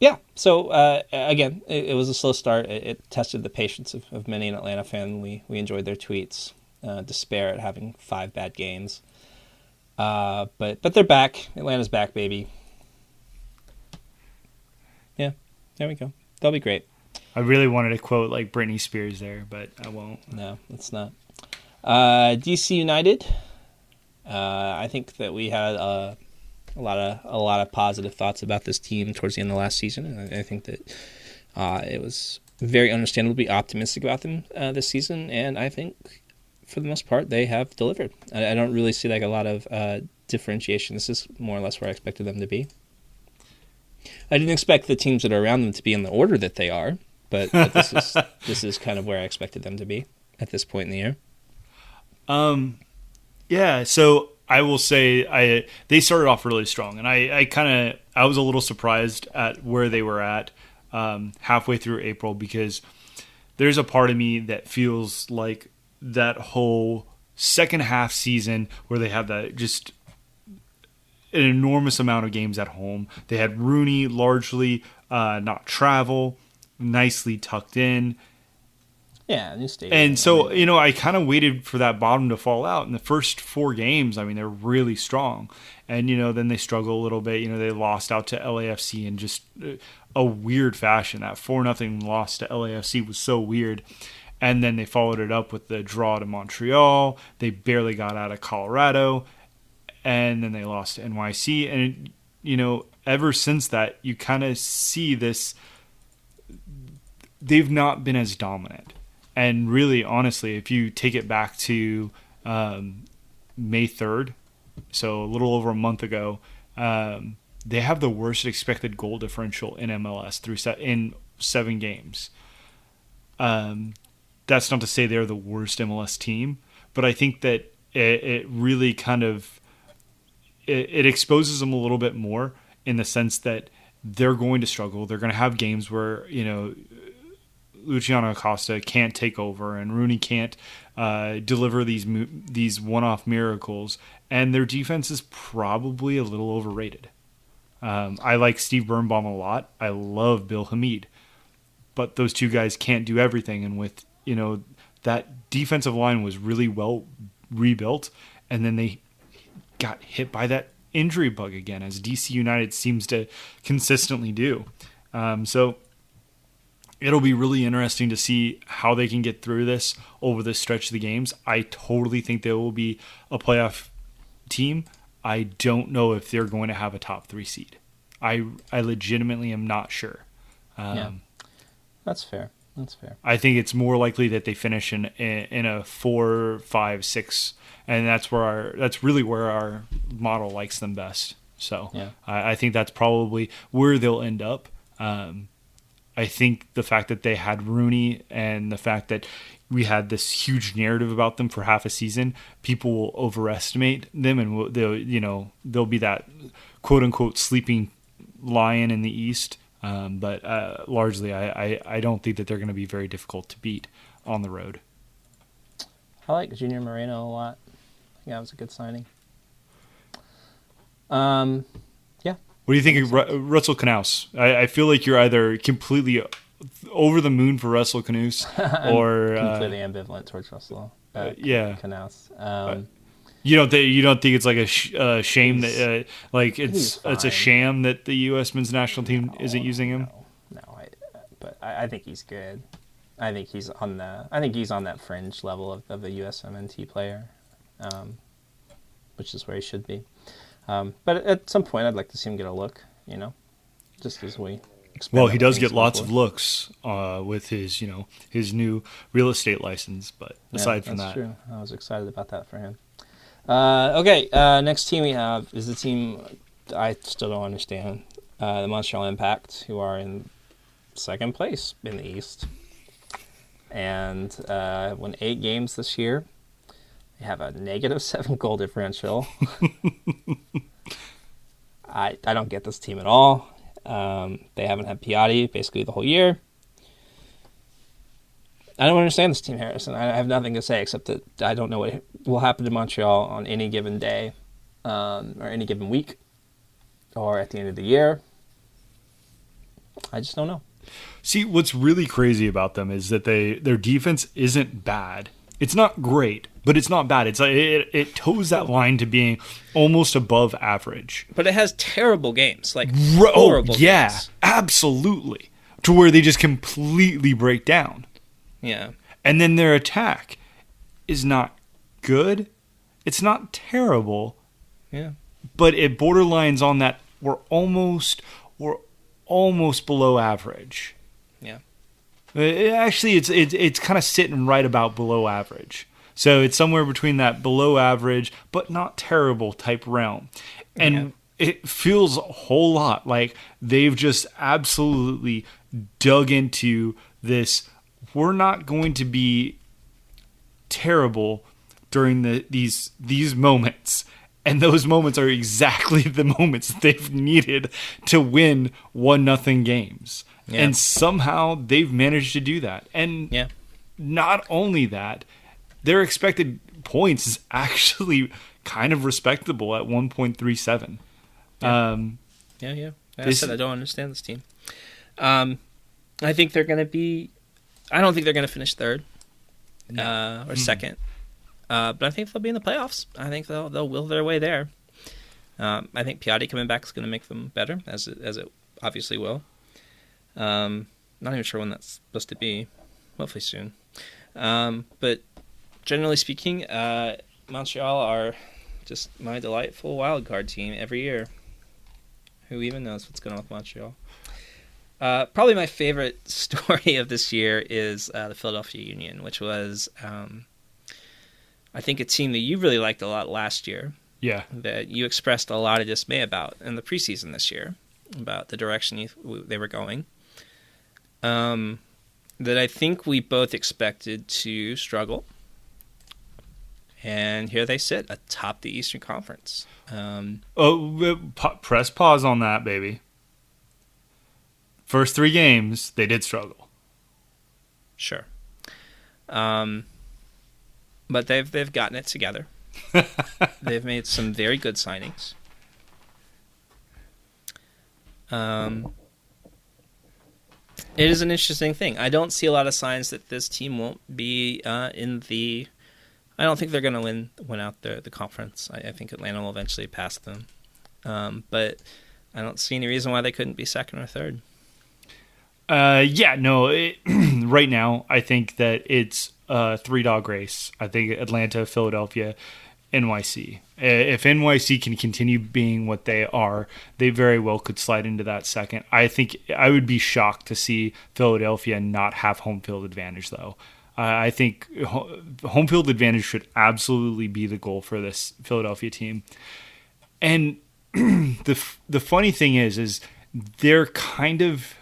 Speaker 2: yeah. So uh, again, it, it was a slow start. It, it tested the patience of, of many an Atlanta fan. We we enjoyed their tweets, uh, despair at having five bad games. Uh, but but they're back. Atlanta's back, baby. Yeah, there we go. That'll be great.
Speaker 3: i really wanted to quote like britney spears there but i won't
Speaker 2: No, it's not. Uh, DC United. Uh, I think that we had uh, a lot of a lot of positive thoughts about this team towards the end of last season, and I, I think that uh, it was very understandable to be optimistic about them uh, this season. And I think, for the most part, they have delivered. I, I don't really see like a lot of uh, differentiation. This is more or less where I expected them to be. I didn't expect the teams that are around them to be in the order that they are, but, but this is <laughs> this is kind of where I expected them to be at this point in the year.
Speaker 3: Um, yeah. So I will say I they started off really strong, and I I kind of I was a little surprised at where they were at um, halfway through April because there's a part of me that feels like that whole second half season where they had that just an enormous amount of games at home. They had Rooney largely uh, not travel, nicely tucked in.
Speaker 2: Yeah, new stadium.
Speaker 3: And so, you know, I kind of waited for that bottom to fall out. In the first four games, I mean, they're really strong. And, you know, then they struggle a little bit. You know, they lost out to LAFC in just uh, a weird fashion. That 4 nothing loss to LAFC was so weird. And then they followed it up with the draw to Montreal. They barely got out of Colorado. And then they lost to NYC. And, it, you know, ever since that, you kind of see this. They've not been as dominant and really honestly if you take it back to um, may 3rd so a little over a month ago um, they have the worst expected goal differential in mls through se- in seven games Um, that's not to say they're the worst MLS team, but I think that it, it really kind of it, it exposes them a little bit more in the sense that they're going to struggle. They're going to have games where you know Luciano Acosta can't take over and Rooney can't uh, deliver these these one-off miracles, and their defense is probably a little overrated. Um, I like Steve Birnbaum a lot. I love Bill Hamid, but those two guys can't do everything. And with you know that defensive line was really well rebuilt, and then they got hit by that injury bug again, as DC United seems to consistently do. Um, so it'll be really interesting to see how they can get through this over the stretch of the games. I totally think they will be a playoff team. I don't know if they're going to have a top three seed. I I legitimately am not sure. Um,
Speaker 2: Yeah. That's fair. That's fair.
Speaker 3: I think it's more likely that they finish in in a four, five, six, and that's where our that's really where our model likes them best. So
Speaker 2: Yeah.
Speaker 3: I, I think that's probably where they'll end up. Um, I think the fact that they had Rooney and the fact that we had this huge narrative about them for half a season, people will overestimate them, and they'll you know they'll be that quote unquote sleeping lion in the East. Um, but uh, largely, I, I, I don't think that they're going to be very difficult to beat on the road.
Speaker 2: I like Junior Moreno a lot. I think that was a good signing. Um, yeah.
Speaker 3: What do you think of Ru- Russell Canouse? I, I feel like you're either completely over the moon for Russell Canouse, <laughs> or uh,
Speaker 2: completely ambivalent towards Russell. Uh,
Speaker 3: uh, yeah.
Speaker 2: Canouse. Um,
Speaker 3: you don't think you don't think it's like a sh- uh, shame that uh, like it's it's a sham that the U.S. men's national team isn't using him.
Speaker 2: No, no, I, but I, I think he's good. I think he's on the. I think he's on that fringe level of, of a USMNT player, um, which is where he should be. Um, but at some point, I'd like to see him get a look. You know, just as we.
Speaker 3: Well, he does get lots
Speaker 2: going
Speaker 3: of looks uh, with his you know his new real estate license, but
Speaker 2: Yeah,
Speaker 3: aside from
Speaker 2: that's
Speaker 3: that,
Speaker 2: true. I was excited about that for him. Uh, okay, uh, next team we have is the team I still don't understand. Uh, the Montreal Impact, who are in second place in the East, and uh, won eight games this year. They have a negative <laughs> seven goal differential. <laughs> I I don't get this team at all. Um, they haven't had Piatti basically the whole year. I don't understand this team, Harrison. I have nothing to say except that I don't know what will happen to Montreal on any given day, um, or any given week, or at the end of the year. I just don't know.
Speaker 3: See, what's really crazy about them is that they their defense isn't bad. It's not great, but it's not bad. It's like it, it toes that line to being almost above average.
Speaker 2: But it has terrible games, like
Speaker 3: Ro- oh,
Speaker 2: horrible.
Speaker 3: yeah,
Speaker 2: games.
Speaker 3: absolutely. To where they just completely break down.
Speaker 2: Yeah,
Speaker 3: And then their attack is not good. It's not terrible,
Speaker 2: yeah.
Speaker 3: but it borderlines on that we're almost we're almost below average.
Speaker 2: Yeah.
Speaker 3: Uh, it- actually, it's it's it's kind of sitting right about below average. So it's somewhere between that below average but not terrible type realm, and it feels a whole lot like they've just absolutely dug into this. We're not going to be terrible during the these these moments and those moments are exactly <laughs> the moments they've needed to win one nothing games
Speaker 2: Yeah.
Speaker 3: and somehow they've managed to do that and
Speaker 2: Yeah.
Speaker 3: not only that their expected points is actually kind of respectable at 1.37 um
Speaker 2: Yeah, yeah. Like I said I don't understand this team. Um, I think they're going to be. I don't think they're going to finish third uh, or second, uh, but I think they'll be in the playoffs. I think they'll they'll will their way there. Um, I think Piatti coming back is going to make them better, as it, as it obviously will. Um, not even sure when that's supposed to be. Hopefully soon. Um, but generally speaking, uh, Montreal are just my delightful wild card team every year. Who even knows what's going on with Montreal? Uh, probably my favorite <laughs> story of this year is uh, the Philadelphia Union, which was, um, I think, a team that you really liked a lot last year.
Speaker 3: yeah
Speaker 2: That you expressed a lot of dismay about in the preseason this year, about the direction you, they were going. Um, that I think we both expected to struggle. And here they sit atop the Eastern Conference. Um,
Speaker 3: Oh, press pause on that, baby. First three games, they did struggle.
Speaker 2: sure. Um, but they've they've gotten it together. <laughs> they've made some very good signings. Um, it is an interesting thing. I don't see a lot of signs that this team won't be uh, in the. I don't think they're going to win win out the the conference. I, I think Atlanta will eventually pass them, um, but I don't see any reason why they couldn't be second or third.
Speaker 3: Uh, yeah, no. It, <clears throat> right now, I think that it's a three dog race. I think Atlanta, Philadelphia, NYC. Uh, If NYC can continue being what they are, they very well could slide into that second. I think I would be shocked to see Philadelphia not have home field advantage, though. I think home field advantage should absolutely be the goal for this Philadelphia team. And <clears throat> the the funny thing is, is they're kind of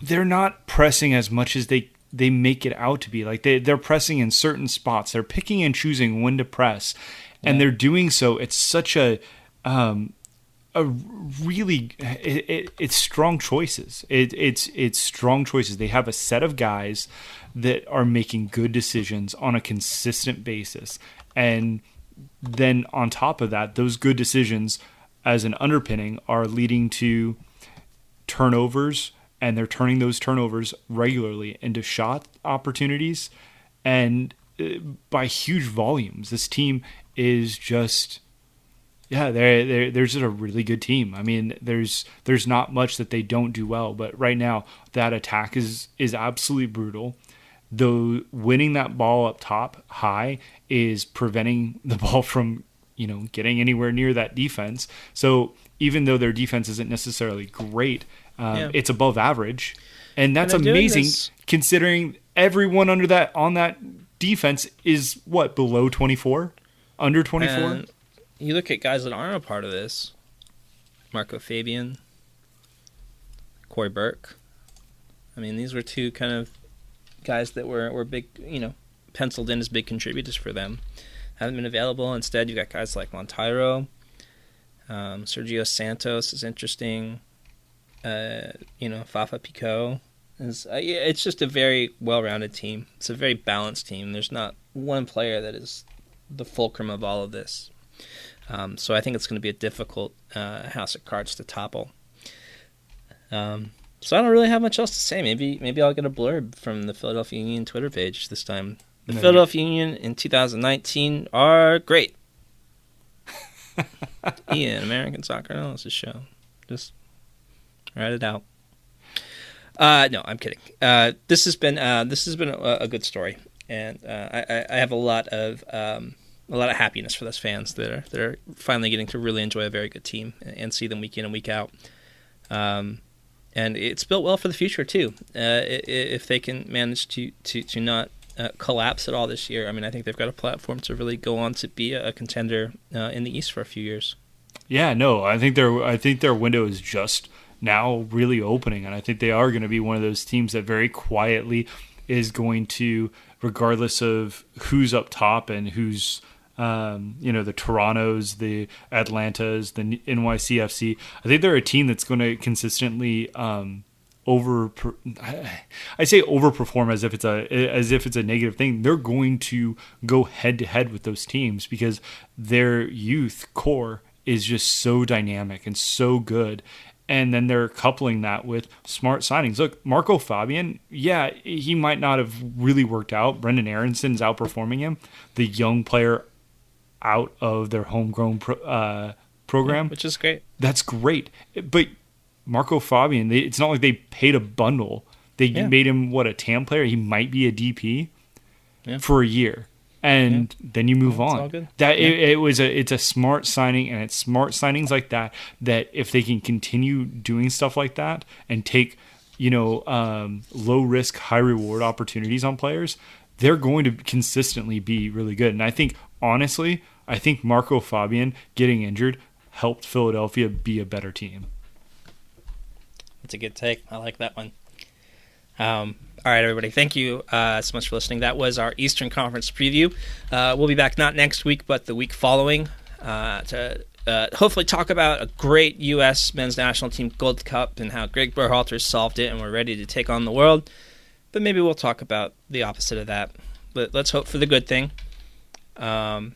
Speaker 3: they're not pressing as much as they they make it out to be. Like they they're pressing in certain spots. They're picking and choosing when to press, and they're doing so. It's such a um, a really it, it, it's strong choices. It, it's it's strong choices. They have a set of guys that are making good decisions on a consistent basis, and then on top of that, those good decisions as an underpinning are leading to turnovers and they're turning those turnovers regularly into shot opportunities. And uh, by huge volumes this team is just yeah they're, they're, they're just a really good team. I mean there's there's not much that they don't do well but right now that attack is is absolutely brutal. Though winning that ball up top high is preventing <laughs> the ball from you know getting anywhere near that defense. So even though their defense isn't necessarily great um,
Speaker 2: Yeah.
Speaker 3: it's above average and that's
Speaker 2: they're
Speaker 3: amazing
Speaker 2: this-
Speaker 3: considering everyone under that on that defense is what below 24 under 24
Speaker 2: you look at guys that aren't a part of this Marco Fabian, Cory Burke. I mean, these were two kind of guys that were, were big, you know, penciled in as big contributors for them. Haven't been available. Instead, you've got guys like Monteiro. Um, Sergio Santos is interesting. Uh, you know, Fafa Picault. Is, uh, yeah, it's just a very well rounded team. It's a very balanced team. There's not one player that is the fulcrum of all of this. Um, so I think it's going to be a difficult uh, house of cards to topple. Um, so I don't really have much else to say. Maybe maybe I'll get a blurb from the Philadelphia Union Twitter page this time. The
Speaker 3: No,
Speaker 2: Philadelphia Union in 2019 are great. <laughs> Ian, American Soccer Analysis Show. Just write it out. Uh, no, I'm kidding. Uh, this has been uh, this has been a, a good story, and uh, I, I- have a lot of um, a lot of happiness for those fans that are that are finally getting to really enjoy a very good team and, and see them week in and week out. Um, and it's built well for the future too. Uh, if they can manage to to to not uh, collapse at all this year, I mean, I think they've got a platform to really go on to be a, a contender in the East for a few years.
Speaker 3: Yeah, no, I think their I think their window is just now really opening, and I think they are going to be one of those teams that very quietly is going to, regardless of who's up top and who's um, you know the Toronto's, the Atlantas, the NYCFC. I think they're a team that's going to consistently. Um, over I say overperform as if it's a as if it's a negative thing they're going to go head to head with those teams because their youth core is just so dynamic and so good and then they're coupling that with smart signings look Marco Fabian yeah he might not have really worked out Brenden Aaronson's outperforming him the young player out of their homegrown pro, uh, program
Speaker 2: which is great.
Speaker 3: that's great. But Marco Fabian, they, it's not like they paid a bundle. They
Speaker 2: Yeah.
Speaker 3: made him what a TAM player. He might be a DP
Speaker 2: Yeah.
Speaker 3: for a year, and then you move
Speaker 2: It's
Speaker 3: on.
Speaker 2: all good.
Speaker 3: That it, it was a it's a smart signing, and it's smart signings like that that if they can continue doing stuff like that and take you know um, low risk, high reward opportunities on players, they're going to consistently be really good. And I think honestly, I think Marco Fabian getting injured helped Philadelphia be a better team.
Speaker 2: That's a good take. I like that one. Um, all right, everybody. Thank you uh, so much for listening. That was our Eastern Conference preview. Uh, we'll be back not next week, but the week following uh, to uh, hopefully talk about a great U.S. men's national team Gold Cup and how Greg Berhalter solved it and we're ready to take on the world. But maybe we'll talk about the opposite of that. But let's hope for the good thing. Um,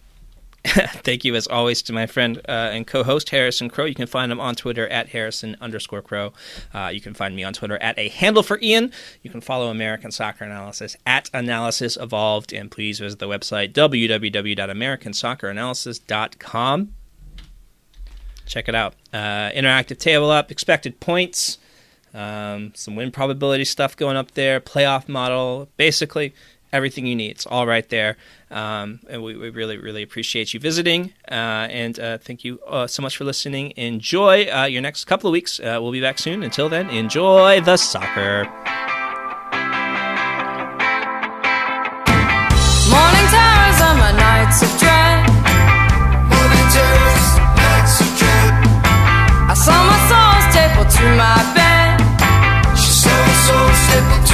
Speaker 2: <laughs> thank you as always to my friend uh, and co-host Harrison Crow. You can find him on Twitter at Harrison underscore Crow. Uh, you can find me on Twitter at a handle for Ian. You can follow American Soccer Analysis at Analysis Evolved, and please visit the website www.americansocceranalysis.com. Check it out. Uh, interactive table up, expected points, um, some win probability stuff going up there, playoff model, basically everything you need. It's all right there. Um, and we, we, really, really appreciate you visiting. Uh, and uh, thank you uh, so much for listening. Enjoy uh, your next couple of weeks. Uh, we'll be back soon. Until then, enjoy the soccer.
Speaker 4: Morning terrors and my nights of dread.
Speaker 1: Morning terrors, nights of dread.
Speaker 4: I saw my soul stapled to my bed.
Speaker 1: She saw her soul stapled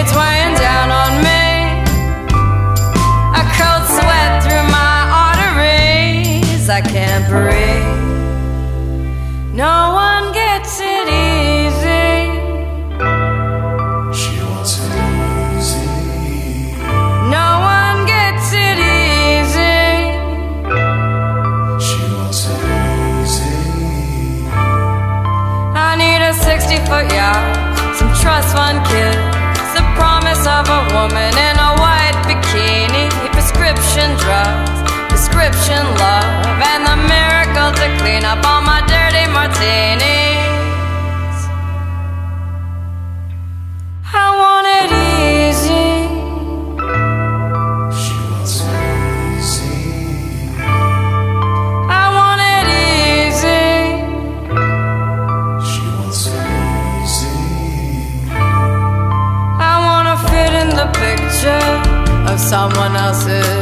Speaker 4: It's weighing down on me. A cold sweat through my arteries. I can't breathe. No one gets it easy.
Speaker 1: She wants it easy.
Speaker 4: No one gets it easy.
Speaker 1: She wants it easy.
Speaker 4: I need a 60 foot yacht, some trust fund kids, of a woman in a white bikini, prescription drugs, prescription love, and the miracle to clean up all my dirty martinis. someone else's.